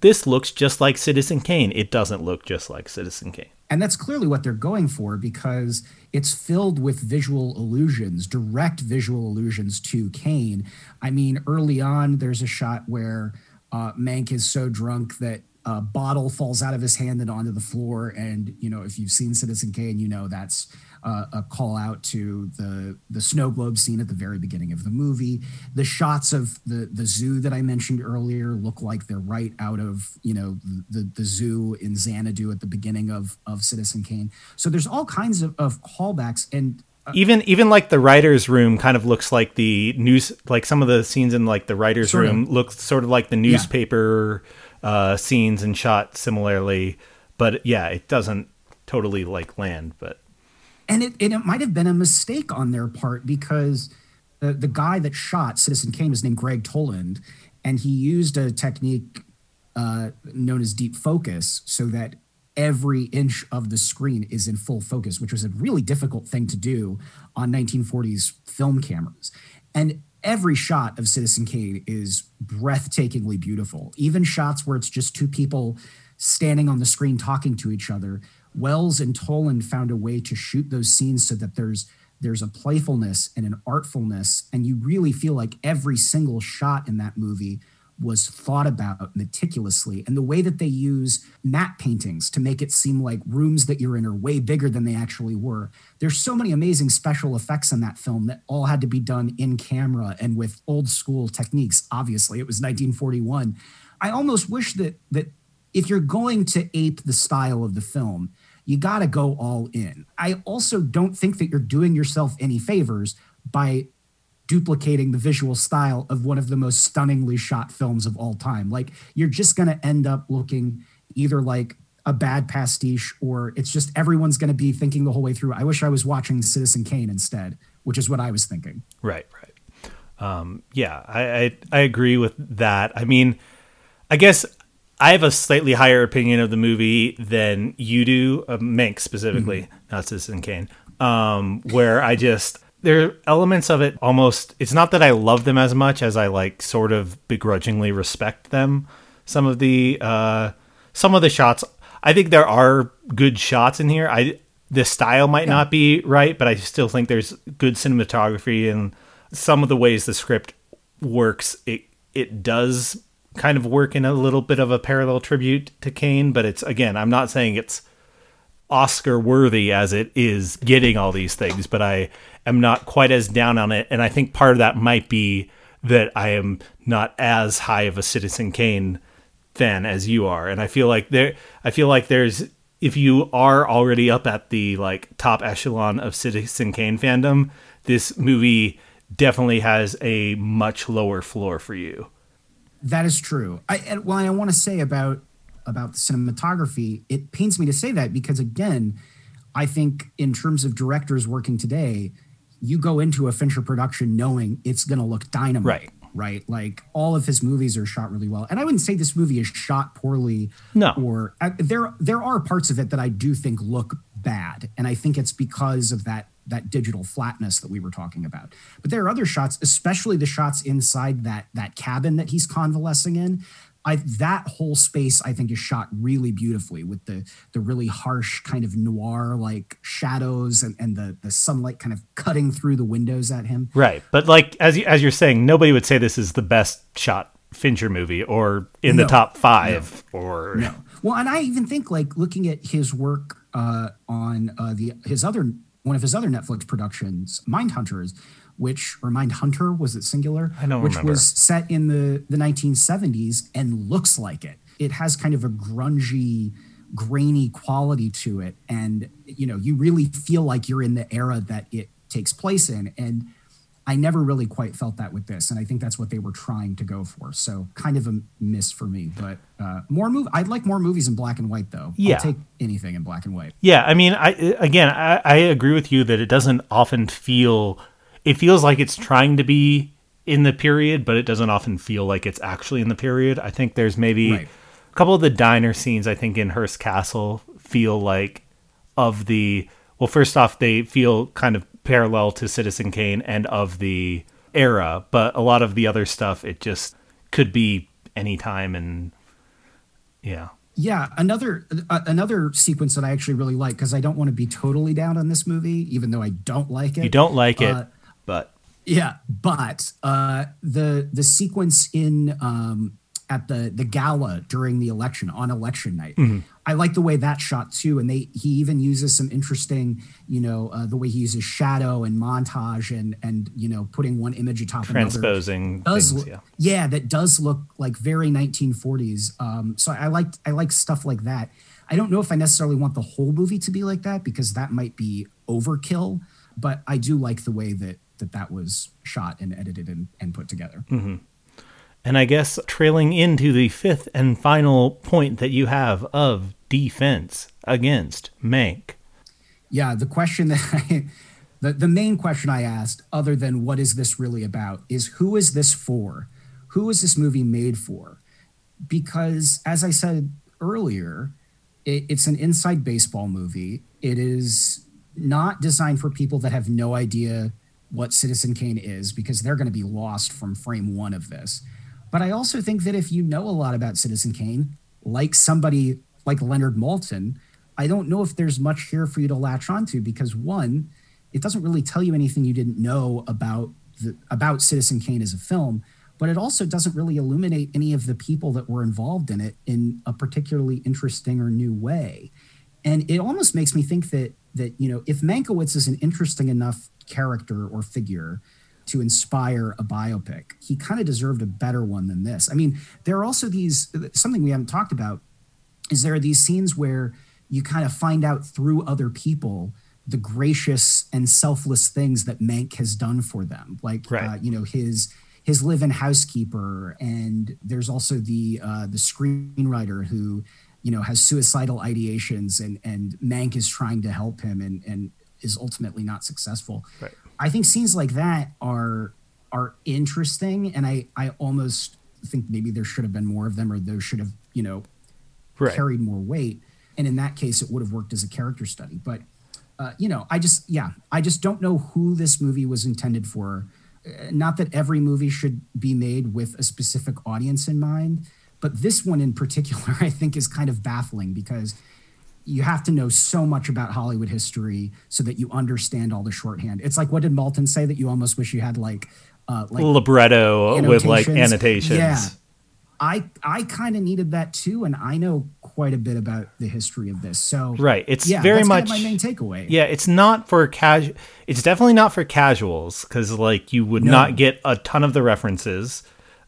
A: this looks just like Citizen Kane it doesn't look just like Citizen Kane
B: and that's clearly what they're going for because it's filled with visual illusions direct visual illusions to Kane I mean early on there's a shot where uh, Mank is so drunk that a bottle falls out of his hand and onto the floor. And you know, if you've seen Citizen Kane, you know that's uh, a call out to the the snow globe scene at the very beginning of the movie. The shots of the the zoo that I mentioned earlier look like they're right out of you know the the zoo in Xanadu at the beginning of of Citizen Kane. So there's all kinds of, of callbacks and
A: uh, even even like the writers room kind of looks like the news like some of the scenes in like the writers room of. look sort of like the newspaper yeah uh, scenes and shot similarly. But yeah, it doesn't totally like land. But
B: and it and it might have been a mistake on their part because the the guy that shot Citizen Kane was named Gregg Toland, and he used a technique uh, known as deep focus so that every inch of the screen is in full focus, which was a really difficult thing to do on 1940s film cameras. And every shot of Citizen Kane is breathtakingly beautiful. Even shots where it's just two people standing on the screen talking to each other. Welles and Toland found a way to shoot those scenes so that there's there's a playfulness and an artfulness and you really feel like every single shot in that movie was thought about meticulously. And the way that they use matte paintings to make it seem like rooms that you're in are way bigger than they actually were. There's so many amazing special effects in that film that all had to be done in camera and with old school techniques. Obviously, it was 1941. I almost wish that that if you're going to ape the style of the film, you got to go all in. I also don't think that you're doing yourself any favors by duplicating the visual style of one of the most stunningly shot films of all time. Like you're just going to end up looking either like a bad pastiche or it's just everyone's going to be thinking the whole way through. I wish I was watching Citizen Kane instead, which is what I was thinking.
A: Right, right. Um, yeah, I, I, I agree with that. I mean, I guess I have a slightly higher opinion of the movie than you do, uh, Mank specifically, mm-hmm. not Citizen Kane. Um, where I just there are elements of it almost it's not that I love them as much as I like sort of begrudgingly respect them. Some of the uh some of the shots I think there are good shots in here. I the style might yeah. not be right, but I still think there's good cinematography and some of the ways the script works it it does kind of work in a little bit of a parallel tribute to Kane, but it's again, I'm not saying it's Oscar worthy as it is getting all these things, but I am not quite as down on it. And I think part of that might be that I am not as high of a Citizen Kane fan as you are. And I feel like there I feel like there's if you are already up at the like top echelon of Citizen Kane fandom, this movie definitely has a much lower floor for you.
B: That is true. I and, well, I want to say about about the cinematography. It pains me to say that because again, I think in terms of directors working today, you go into a Fincher production knowing it's going to look dynamite.
A: Right.
B: Right. Like all of his movies are shot really well. And I wouldn't say this movie is shot poorly.
A: No.
B: Or uh, there there are parts of it that I do think look bad. And I think it's because of that that digital flatness that we were talking about. But there are other shots, especially the shots inside that that cabin that he's convalescing in. I that whole space I think is shot really beautifully with the the really harsh kind of noir like shadows and, and the the sunlight kind of cutting through the windows at him.
A: Right. But like as you, as you're saying, nobody would say this is the best shot Fincher movie or in
B: No.
A: the top 5 or
B: No. Well, and I even think like looking at his work uh, on uh, the his other one of his other Netflix productions, Mindhunters, which or Mindhunter was it singular?
A: I don't
B: which
A: remember.
B: was set in the the 1970s and looks like it. It has kind of a grungy, grainy quality to it, and you know you really feel like you're in the era that it takes place in, and. I never really quite felt that with this, and I think that's what they were trying to go for. So, kind of a miss for me. But uh, more move. I'd like more movies in black and white, though.
A: Yeah.
B: I'll take anything in black and white.
A: Yeah, I mean, I again, I, I agree with you that it doesn't often feel. It feels like it's trying to be in the period, but it doesn't often feel like it's actually in the period. I think there's maybe
B: Right.
A: a couple of the diner scenes. I think in Hearst Castle feel like of the. Well, first off, they feel kind of parallel to Citizen Kane and of the era, but a lot of the other stuff, it just could be any time and yeah.
B: Yeah, another uh, another sequence that I actually really like because I don't want to be totally down on this movie, even though I don't like it.
A: You don't like it,
B: Uh,
A: but
B: Yeah, but uh, the the sequence in um, at the the gala during the election on election night, I like the way that shot too. And they he even uses some interesting, you know, uh, the way he uses shadow and montage and and you know putting one image atop another
A: transposing
B: does
A: things,
B: look,
A: yeah.
B: that does look like very 1940s. Um, so I like I like stuff like that. I don't know if I necessarily want the whole movie to be like that because that might be overkill. But I do like the way that that that was shot and edited and, and put together. Mm-hmm.
A: And I guess trailing into the fifth and final point that you have of defense against Mank.
B: Yeah, the question that I, the the main question I asked, other than what is this really about, is who is this for? Who is this movie made for? Because as I said earlier, it, it's an inside baseball movie. It is not designed for people that have no idea what Citizen Kane is because they're going to be lost from frame one of this. But I also think that if you know a lot about Citizen Kane, like somebody like Leonard Maltin, I don't know if there's much here for you to latch onto because one, it doesn't really tell you anything you didn't know about the, about Citizen Kane as a film, but it also doesn't really illuminate any of the people that were involved in it in a particularly interesting or new way. And it almost makes me think that that you know if Mankiewicz is an interesting enough character or figure to inspire a biopic, he kind of deserved a better one than this. I mean, there are also these something we haven't talked about is there are these scenes where you kind of find out through other people the gracious and selfless things that Mank has done for them, like
A: Right.
B: uh, you know his his live-in housekeeper, and there's also the uh, the screenwriter who you know has suicidal ideations, and and Mank is trying to help him, and and is ultimately not successful.
A: Right.
B: I think scenes like that are are interesting, and I I almost think maybe there should have been more of them, or those should have you know
A: Right.
B: carried more weight. And in that case, it would have worked as a character study. But, uh, you know, I just, yeah, I just don't know who this movie was intended for. Uh, Not that every movie should be made with a specific audience in mind, but this one in particular, I think, is kind of baffling because you have to know so much about Hollywood history so that you understand all the shorthand. It's like, what did Maltin say that you almost wish you had like, uh, like
A: Libretto with like
B: Annotations. Yeah. I I kind of needed that too, and I know quite a bit about the history of this. So
A: right, it's
B: yeah,
A: very
B: that's
A: much
B: kind of my main takeaway.
A: Yeah, it's not for casual. It's definitely not for casuals because like you would
B: No.
A: not get a ton of the references.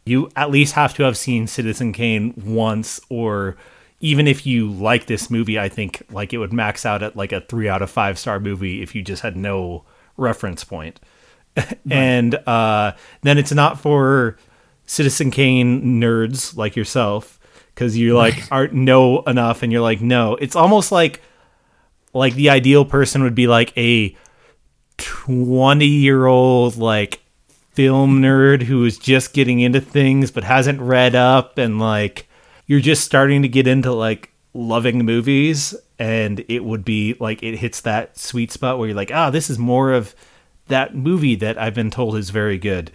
A: You at least have to have seen Citizen Kane once, or even if you like this movie, I think like it would max out at like a three out of five star movie if you just had no reference point. and uh, then it's not for Citizen Kane nerds like yourself because you like aren't know enough, and you're like, no. It's almost like like the ideal person would be like a 20 year old like film nerd who is just getting into things but hasn't read up and like you're just starting to get into like loving movies and it would be like it hits that sweet spot where you're like ah this is more of that movie that I've been told is very good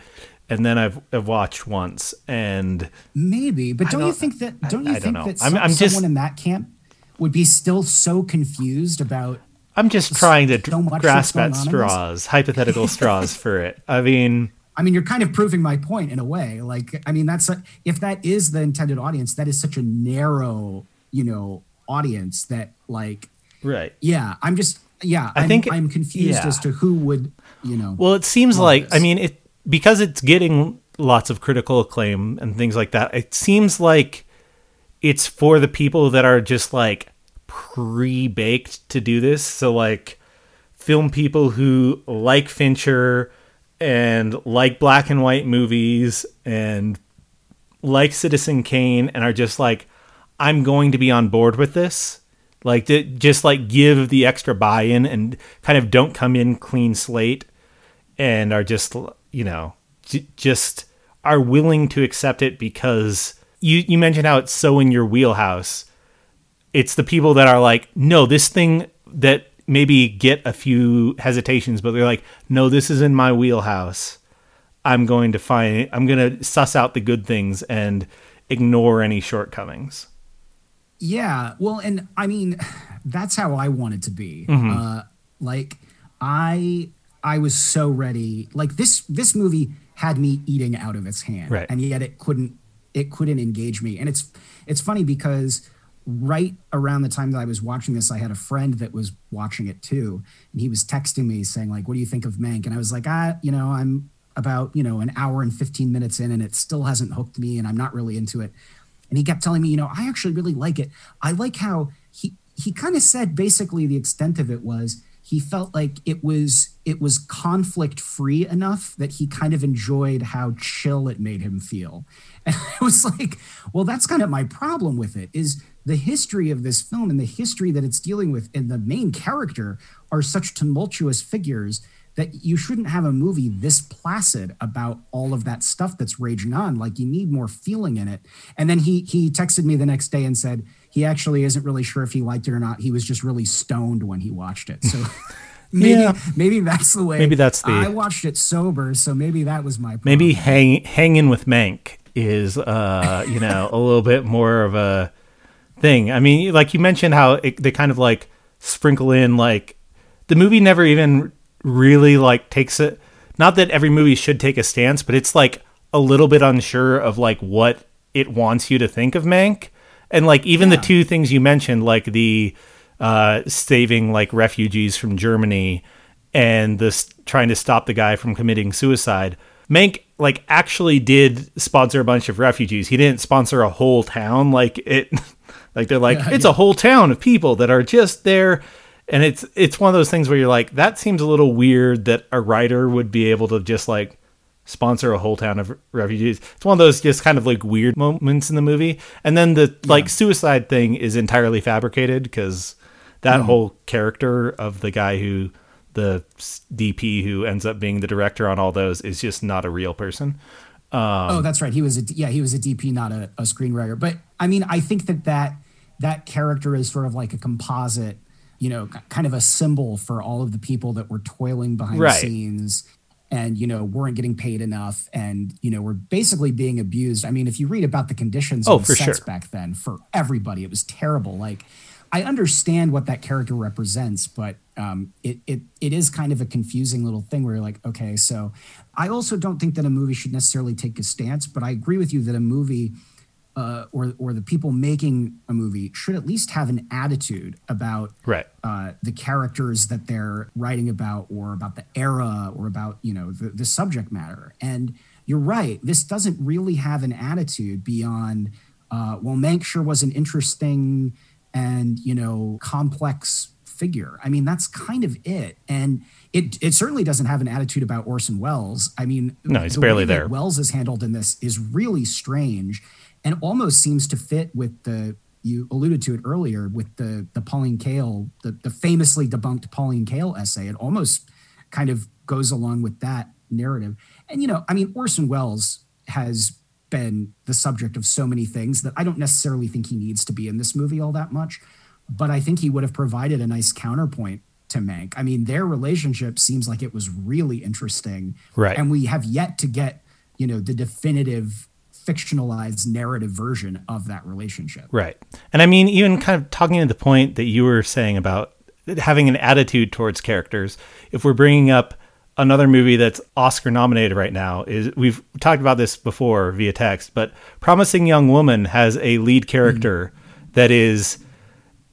A: and then I've, I've watched once and
B: Maybe, but don't, you
A: don't-
B: think that? Don't you
A: I don't
B: think
A: know.
B: that
A: I'm-
B: some,
A: I'm
B: someone in that camp would be still so confused about?
A: I'm just trying to
B: so
A: grasp at
B: on in this.
A: straws hypothetical straws for it I mean
B: I mean, you're kind of proving my point in a way. Like, I mean, that's a, if that is the intended audience, that is such a narrow, you know, audience that, like,
A: right
B: yeah, I'm just, yeah,
A: I
B: I'm,
A: think-
B: I'm confused
A: yeah.
B: as to who would, you know.
A: Well, it seems like I mean it because it's getting lots of critical acclaim and things like that. It seems like it's for the people that are just like pre-baked to do this. So like film people who like Fincher and like black and white movies and like Citizen Kane and are just like I'm going to be on board with this. Like to just like give the extra buy-in and kind of don't come in clean slate and are just you know j- just are willing to accept it because you you mentioned how it's so in your wheelhouse it's the people that are like no this thing that maybe get a few hesitations but they're like no this is in my wheelhouse i'm going to find i'm going to suss out the good things and ignore any shortcomings
B: Yeah, well, and I mean, that's how I wanted to be.
A: Mm-hmm.
B: Uh, like, I I was so ready. Like this this movie had me eating out of its hand,
A: Right.
B: and yet it couldn't it couldn't engage me. And it's it's funny because right around the time that I was watching this, I had a friend that was watching it too, and he was texting me saying like, "What do you think of Mank?" And I was like, "Ah, you know, I'm about you know an hour and 15 minutes in, and it still hasn't hooked me, and I'm not really into it." and he kept telling me, you know, I actually really like it. I like how he he kind of said basically the extent of it was he felt like it was it was conflict free enough that he kind of enjoyed how chill it made him feel. And I was like, well, that's kind of my problem with it is the history of this film and the history that it's dealing with and the main character are such tumultuous figures that you shouldn't have a movie this placid about all of that stuff that's raging on. Like you need more feeling in it. And then he he texted me the next day and said he actually isn't really sure if he liked it or not. He was just really stoned when he watched it. So maybe
A: Yeah.
B: maybe that's the way.
A: Maybe that's the-
B: I watched it sober, so maybe that was my problem.
A: maybe hang hanging with Mank is uh you know a little bit more of a thing. I mean, like you mentioned how it, they kind of like sprinkle in like the movie never even really like takes it. Not that every movie should take a stance, but it's like a little bit unsure of like what it wants you to think of Mank. And like even the two things you mentioned, like the uh, saving like refugees from Germany and this trying to stop the guy from committing suicide. Mank like actually did sponsor a bunch of refugees. He didn't sponsor a whole town like it like they're like
B: Yeah,
A: it's
B: yeah.
A: a whole town of people that are just there and it's it's one of those things where you're like that seems a little weird that a writer would be able to just like sponsor a whole town of refugees. It's one of those just kind of like weird moments in the movie. And then the like suicide thing is entirely fabricated because that whole character of the guy who the DP who ends up being the director on all those is just not a real person.
B: Um, oh, that's right. He was a yeah, he was a DP, not a, a screenwriter. But I mean, I think that that that character is sort of like a composite, you know, kind of a symbol for all of the people that were toiling behind
A: Right.
B: the scenes and you know weren't getting paid enough and you know were basically being abused. I mean, if you read about the conditions
A: Oh,
B: on
A: for
B: sets
A: sure.
B: back then for everybody, it was terrible. Like I understand what that character represents, but um, it it it is kind of a confusing little thing where you're like, okay, so I also don't think that a movie should necessarily take a stance, but I agree with you that a movie uh, or or the people making a movie should at least have an attitude about
A: right.
B: uh, the characters that they're writing about, or about the era, or about you know the, the subject matter. And you're right, this doesn't really have an attitude beyond. Uh, well, Mank sure was an interesting and you know complex figure. I mean, that's kind of it. And it it certainly doesn't have an attitude about Orson Welles. I mean,
A: no, he's the barely there.
B: Welles is handled in this is really strange and almost seems to fit with the you alluded to it earlier with the the Pauline Kael, the, the famously debunked Pauline Kael essay. It almost kind of goes along with that narrative. And you know, I mean, Orson Welles has been the subject of so many things that I don't necessarily think he needs to be in this movie all that much. But I think he would have provided a nice counterpoint to Mank. I mean, their relationship seems like it was really interesting.
A: Right.
B: And we have yet to get, you know, the definitive fictionalized narrative version of that relationship.
A: Right. And I mean, even kind of talking to the point that you were saying about having an attitude towards characters, if we're bringing up another movie that's Oscar nominated right now is we've talked about this before via text, but Promising Young Woman has a lead character mm. that is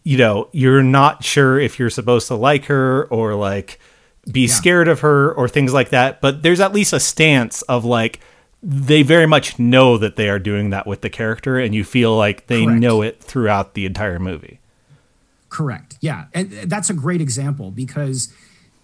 A: you know, you're not sure if you're supposed to like her or like be yeah. scared of her or things like that, but there's at least a stance of like they very much know that they are doing that with the character and you feel like they Correct. know it throughout the entire movie.
B: Correct. Yeah. And that's a great example because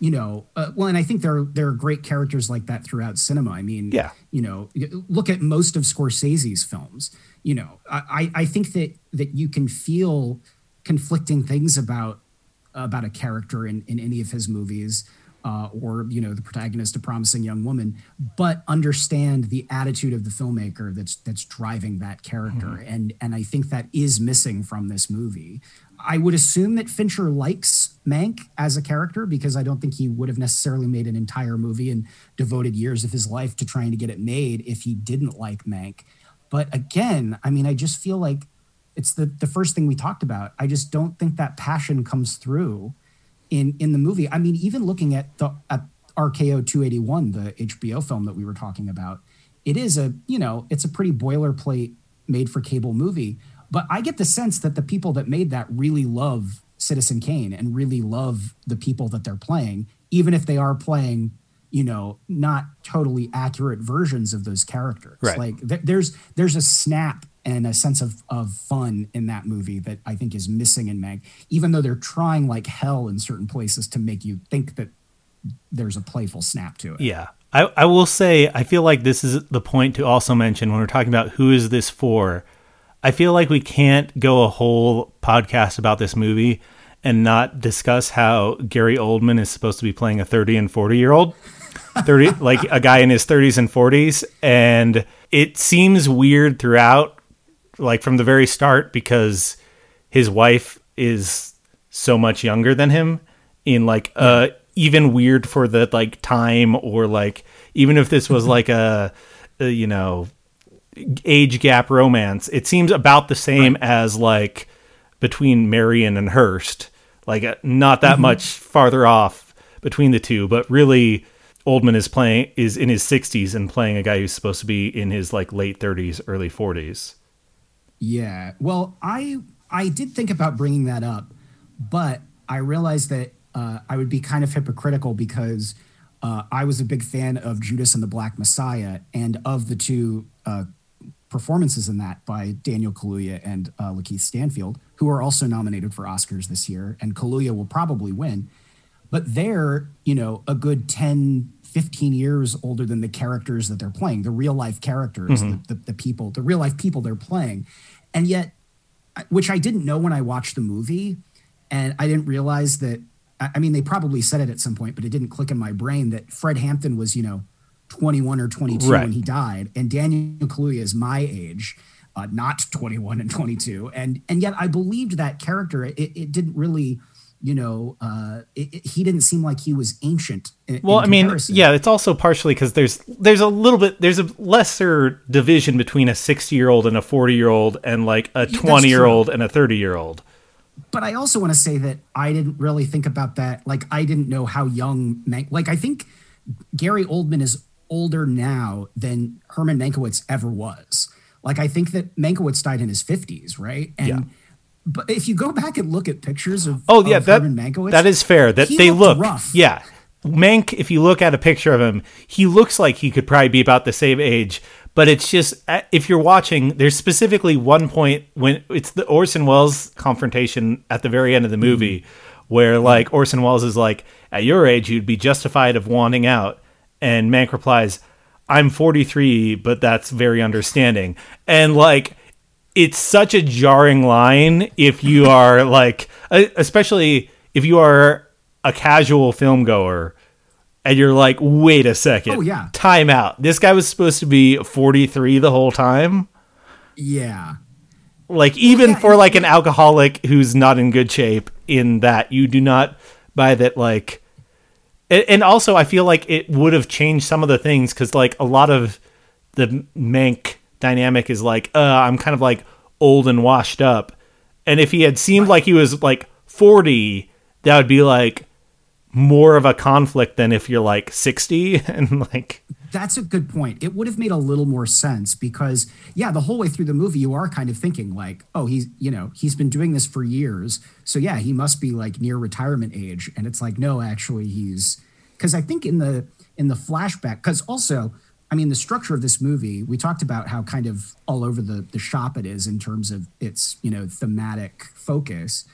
B: you know, uh, well, and I think there are, there are great characters like that throughout cinema. I mean,
A: yeah,
B: you know, look at most of Scorsese's films. You know, I I think that that you can feel conflicting things about about a character in in any of his movies uh, or you know the protagonist, a promising young woman, but understand the attitude of the filmmaker that's that's driving that character, mm-hmm. and and I think that is missing from this movie. I would assume that Fincher likes Mank as a character because I don't think he would have necessarily made an entire movie and devoted years of his life to trying to get it made if he didn't like Mank. But again, I mean, I just feel like it's the the first thing we talked about. I just don't think that passion comes through in in the movie. I mean, even looking at the at RKO 281, the HBO film that we were talking about, it is a you know it's a pretty boilerplate made for cable movie. But I get the sense that the people that made that really love Citizen Kane and really love the people that they're playing, even if they are playing you know not totally accurate versions of those characters
A: right.
B: like th- there's there's a snap and a sense of, of fun in that movie that I think is missing in Meg, even though they're trying like hell in certain places to make you think that there's a playful snap to it.
A: Yeah. I, I will say, I feel like this is the point to also mention when we're talking about who is this for. I feel like we can't go a whole podcast about this movie and not discuss how Gary Oldman is supposed to be playing a 30 and 40 year old. 30 like a guy in his 30s and 40s and it seems weird throughout like from the very start because his wife is so much younger than him in like uh even weird for the like time or like even if this was like a, a you know age gap romance it seems about the same right. as like between Marion and Hearst. like uh, not that mm-hmm. much farther off between the two but really Oldman is playing is in his 60s and playing a guy who's supposed to be in his like late 30s early 40s
B: yeah. Well, I I did think about bringing that up, but I realized that uh, I would be kind of hypocritical because uh, I was a big fan of Judas and the Black Messiah, and of the two uh, performances in that by Daniel Kaluuya and uh, Lakeith Stanfield, who are also nominated for Oscars this year, and Kaluuya will probably win. But they're, you know, a good 10, 15 years older than the characters that they're playing, the real life characters, mm-hmm. the, the, the people, the real life people they're playing. And yet, which I didn't know when I watched the movie, and I didn't realize that. I mean, they probably said it at some point, but it didn't click in my brain that Fred Hampton was, you know, 21 or 22 right. when he died, and Daniel Kaluuya is my age, uh, not 21 and 22, and and yet I believed that character. It, it didn't really you know, uh, it, it, he didn't seem like he was ancient. In,
A: well,
B: in
A: I mean, yeah, it's also partially because there's there's a little bit there's a lesser division between a sixty year old and a forty year old and like a twenty year old and a thirty year old.
B: But I also want to say that I didn't really think about that. Like, I didn't know how young, Man- like, I think Gary Oldman is older now than Herman Mankiewicz ever was. Like I think that Mankiewicz died in his 50s, right? And
A: Yeah.
B: but if you go back and look at pictures of
A: Oh yeah,
B: of
A: that
B: Herman Mankiewicz,
A: that is fair. That
B: he
A: they look
B: rough.
A: Yeah, Mank. If you look at a picture of him, he looks like he could probably be about the same age. But it's just uh, if you're watching, there's specifically one point when it's the Orson Welles confrontation at the very end of the
B: Mm-hmm.
A: movie, where like Orson Welles is like, "At your age, you'd be justified of wanting out," and Mank replies, "I'm 43, but that's very understanding." And like it's such a jarring line if you are like especially if you are a casual film goer and you're like wait a second
B: Oh, yeah.
A: time out this guy was supposed to be 43 the whole time
B: yeah.
A: like even
B: yeah,
A: for like an alcoholic who's not in good shape in that you do not buy that like and also i feel like it would have changed some of the things because like a lot of the mank dynamic is like uh i'm kind of like old and washed up. And if he had seemed like he was like 40 that would be like more of a conflict than if you're like 60 and like
B: That's a good point. It would have made a little more sense because, yeah, the whole way through the movie, you are kind of thinking like, oh, he's, you know, he's been doing this for years. So yeah, he must be like near retirement age. And it's like, no, actually, he's because I think in the in the flashback, because also, I mean, the structure of this movie, we talked about how kind of all over the the shop it is in terms of its, you know, thematic focus.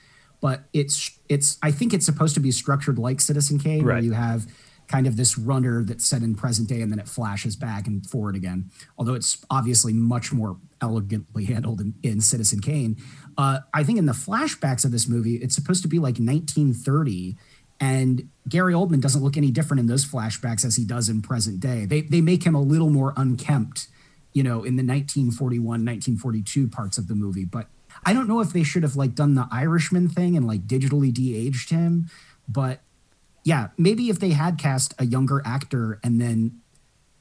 B: But it's it's I think it's supposed to be structured like Citizen Kane, where you have kind of this runner that's set in present day and then it flashes back and forward again. Although it's obviously much more elegantly handled in, in Citizen Kane. Uh, I think in the flashbacks of this movie, it's supposed to be like 1930. And Gary Oldman doesn't look any different in those flashbacks as he does in present day. They, they make him a little more unkempt, you know, in the 1941, 1942 parts of the movie. But I don't know if they should have like done the Irishman thing and like digitally de-aged him. But yeah, maybe if they had cast a younger actor and then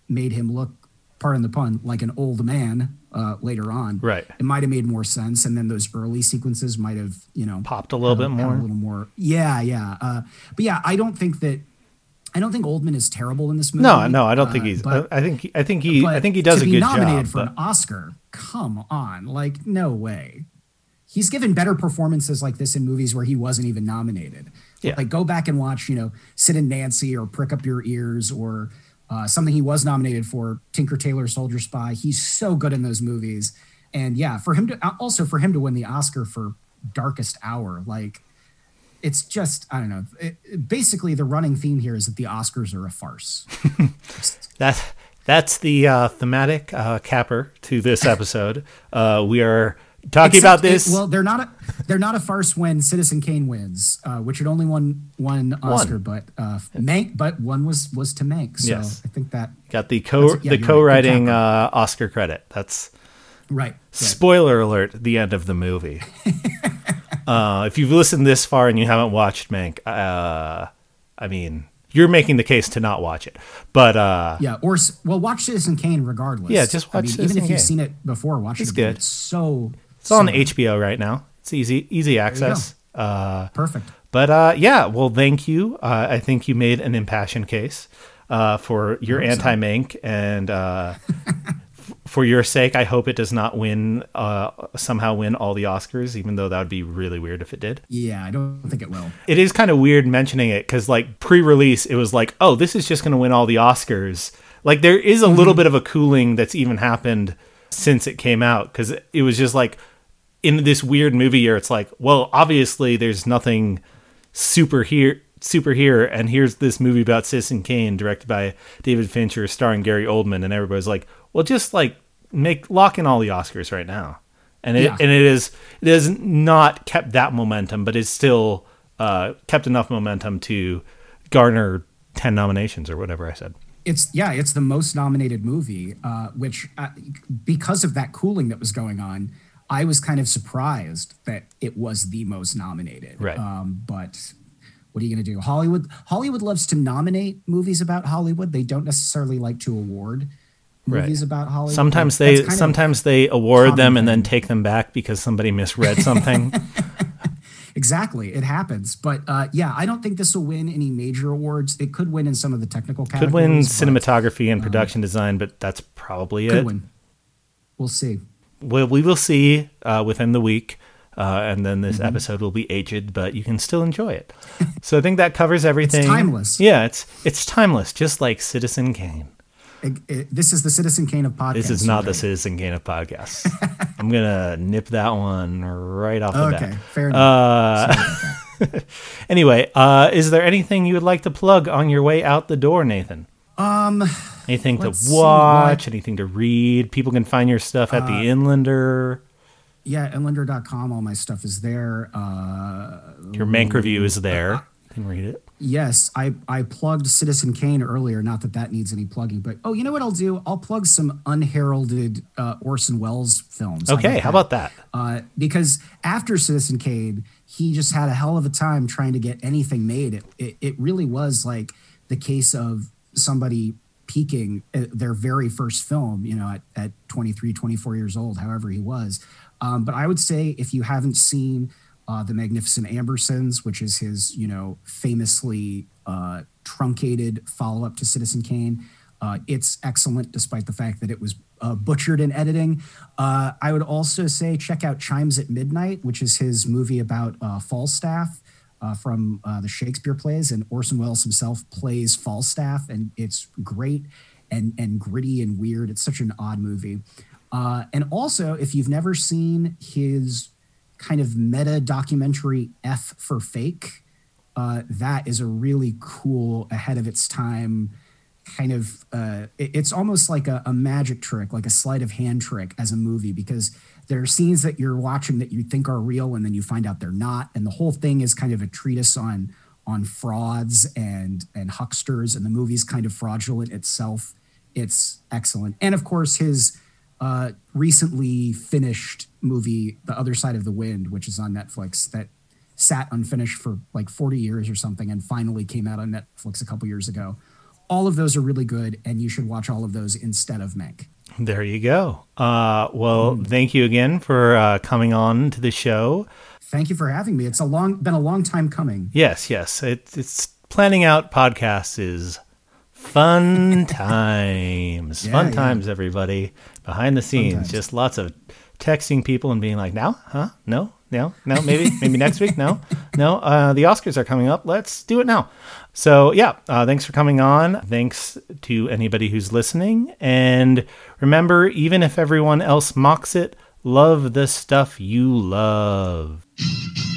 B: made him look, pardon the pun, like an old man uh, later on,
A: Right.
B: It might have made more sense, and then those early sequences might have, you know,
A: Popped a little
B: had
A: bit more.
B: a little more. Yeah, yeah. Uh, but yeah, I don't think that. I don't think Oldman is terrible in this movie.
A: no no i don't
B: uh,
A: think he's
B: but-
A: i think i think he i think he does a good job.
B: to be nominated for
A: but-
B: an Oscar. Come on, like no way. He's given better performances like this in movies where he wasn't even nominated.
A: Yeah.
B: Like go back and watch, you know, Sid and Nancy or Prick Up Your Ears or uh, something he was nominated for, Tinker Tailor Soldier Spy. He's so good in those movies. And yeah, for him to also for him to win the Oscar for Darkest Hour, like it's just I don't know. It, it- basically, the running theme here is that the Oscars are a farce.
A: That that's the uh, thematic uh, capper to this episode. uh, we are talking
B: Except
A: about this.
B: it- well, they're not a they're not a farce when Citizen Kane wins, uh, which had only won one Oscar, but uh, Mank, but one was was to Mank. So
A: Yes.
B: I think that
A: got the co
B: yeah,
A: the co-writing
B: good
A: uh, Oscar credit. That's
B: right. right.
A: spoiler alert. The end of the movie. uh, if you've listened this far and you haven't watched Mank, uh, I mean, you're making the case to not watch it. But uh,
B: Yeah, or well, watch Citizen Kane regardless.
A: Yeah, just
B: I
A: watch
B: mean,
A: Citizen
B: even if you've seen it before, watch
A: It's
B: it. again.
A: good.
B: It's so
A: it's on
B: so
A: HBO right now. It's easy easy access. Uh,
B: perfect.
A: But uh, yeah, well, thank you. Uh, I think you made an impassioned case uh, for your anti Mank, and uh, f- for your sake, I hope it does not win uh, somehow win all the Oscars, even though that would be really weird if it did.
B: Yeah, I don't think it will.
A: It is kind of weird mentioning it because, like, pre-release, it was like, oh, this is just going to win all the Oscars. Like, there is a little bit of a cooling that's even happened since it came out because it was just like in this weird movie year, it's like, well, obviously, there's nothing super here super here and here's this movie about Citizen Kane directed by David Fincher starring Gary Oldman and everybody's like well just like make lock in all the Oscars right now and it
B: Yeah.
A: and it is it has not kept that momentum but it's still uh, kept enough momentum to garner 10 nominations or whatever I said
B: It's yeah, it's the most nominated movie, uh, which uh, because of that cooling that was going on, I was kind of surprised that it was the most nominated.
A: Right.
B: Um, but what are you going to do? Hollywood Hollywood loves to nominate movies about Hollywood. They don't necessarily like to award
A: Right.
B: movies about Hollywood.
A: sometimes they
B: that's kind of-
A: sometimes they award
B: common
A: them and then take them back because somebody misread something
B: exactly it happens. But uh, yeah, I don't think this will win any major awards. It could win in some of the technical categories.
A: could win
B: but
A: cinematography and production design but that's probably
B: Could
A: it
B: win. We'll see.
A: We, we will see uh, within the week. Uh, and then this mm-hmm. episode will be aged, but you can still enjoy it. so I think that covers everything.
B: It's timeless.
A: Yeah, it's it's timeless, just like Citizen Kane.
B: It, it, this is the Citizen Kane of podcasts.
A: This is not right? the Citizen Kane of podcasts. I'm gonna nip that one right off the okay, bat. Okay,
B: fair enough.
A: Uh, anyway, uh, is there anything you would like to plug on your way out the door, Nathan?
B: Um,
A: anything to watch? Anything to read? People can find your stuff at uh, the Inlander.
B: Yeah, inlander.com. All my stuff is there. Uh,
A: your Mank review is there. You can read it.
B: Yes, I, I plugged Citizen Kane earlier. Not that that needs any plugging, but oh, you know what I'll do? I'll plug some unheralded uh, Orson Welles films.
A: Okay, how, about that?
B: Uh, because after Citizen Kane, he just had a hell of a time trying to get anything made. It, it, it really was like the case of somebody peaking their very first film, you know, at, at 23, 24 years old, however he was. Um, but I would say if you haven't seen uh, The Magnificent Ambersons, which is his, you know, famously uh, truncated follow up to Citizen Kane. Uh, it's excellent, despite the fact that it was uh, butchered in editing. Uh, I would also say check out Chimes at Midnight, which is his movie about uh, from the Shakespeare plays, and Orson Welles himself plays Falstaff, and it's great and and gritty and weird. It's such an odd movie. and also, if you've never seen his kind of meta documentary F for fake. Uh, that is a really cool, ahead of its time kind of. Uh, it, it's almost like a, a, magic trick, like a sleight of hand trick as a movie, because there are scenes that you're watching that you think are real, and then you find out they're not, and the whole thing is kind of a treatise on on frauds and and hucksters, and the movie's kind of fraudulent itself. It's excellent, and of course his uh, recently finished movie, The Other Side of the Wind, which is on Netflix, that sat unfinished for like 40 years or something and finally came out on Netflix a couple years ago. All of those are really good, and you should watch all of those instead of Mank.
A: There you go. Uh, well, mm. thank you again for uh, coming on to the show.
B: Thank you for having me. It's a long been a long time coming.
A: Yes, yes. It, it's planning out podcasts is fun times. yeah, fun yeah. times, everybody. Behind the scenes, just lots of texting people and being like, "Now, huh? No, no, no. Maybe, maybe next week. No, no. Uh, the Oscars are coming up. Let's do it now." So yeah, uh, thanks for coming on. Thanks to anybody who's listening. And remember, even if everyone else mocks it, love the stuff you love.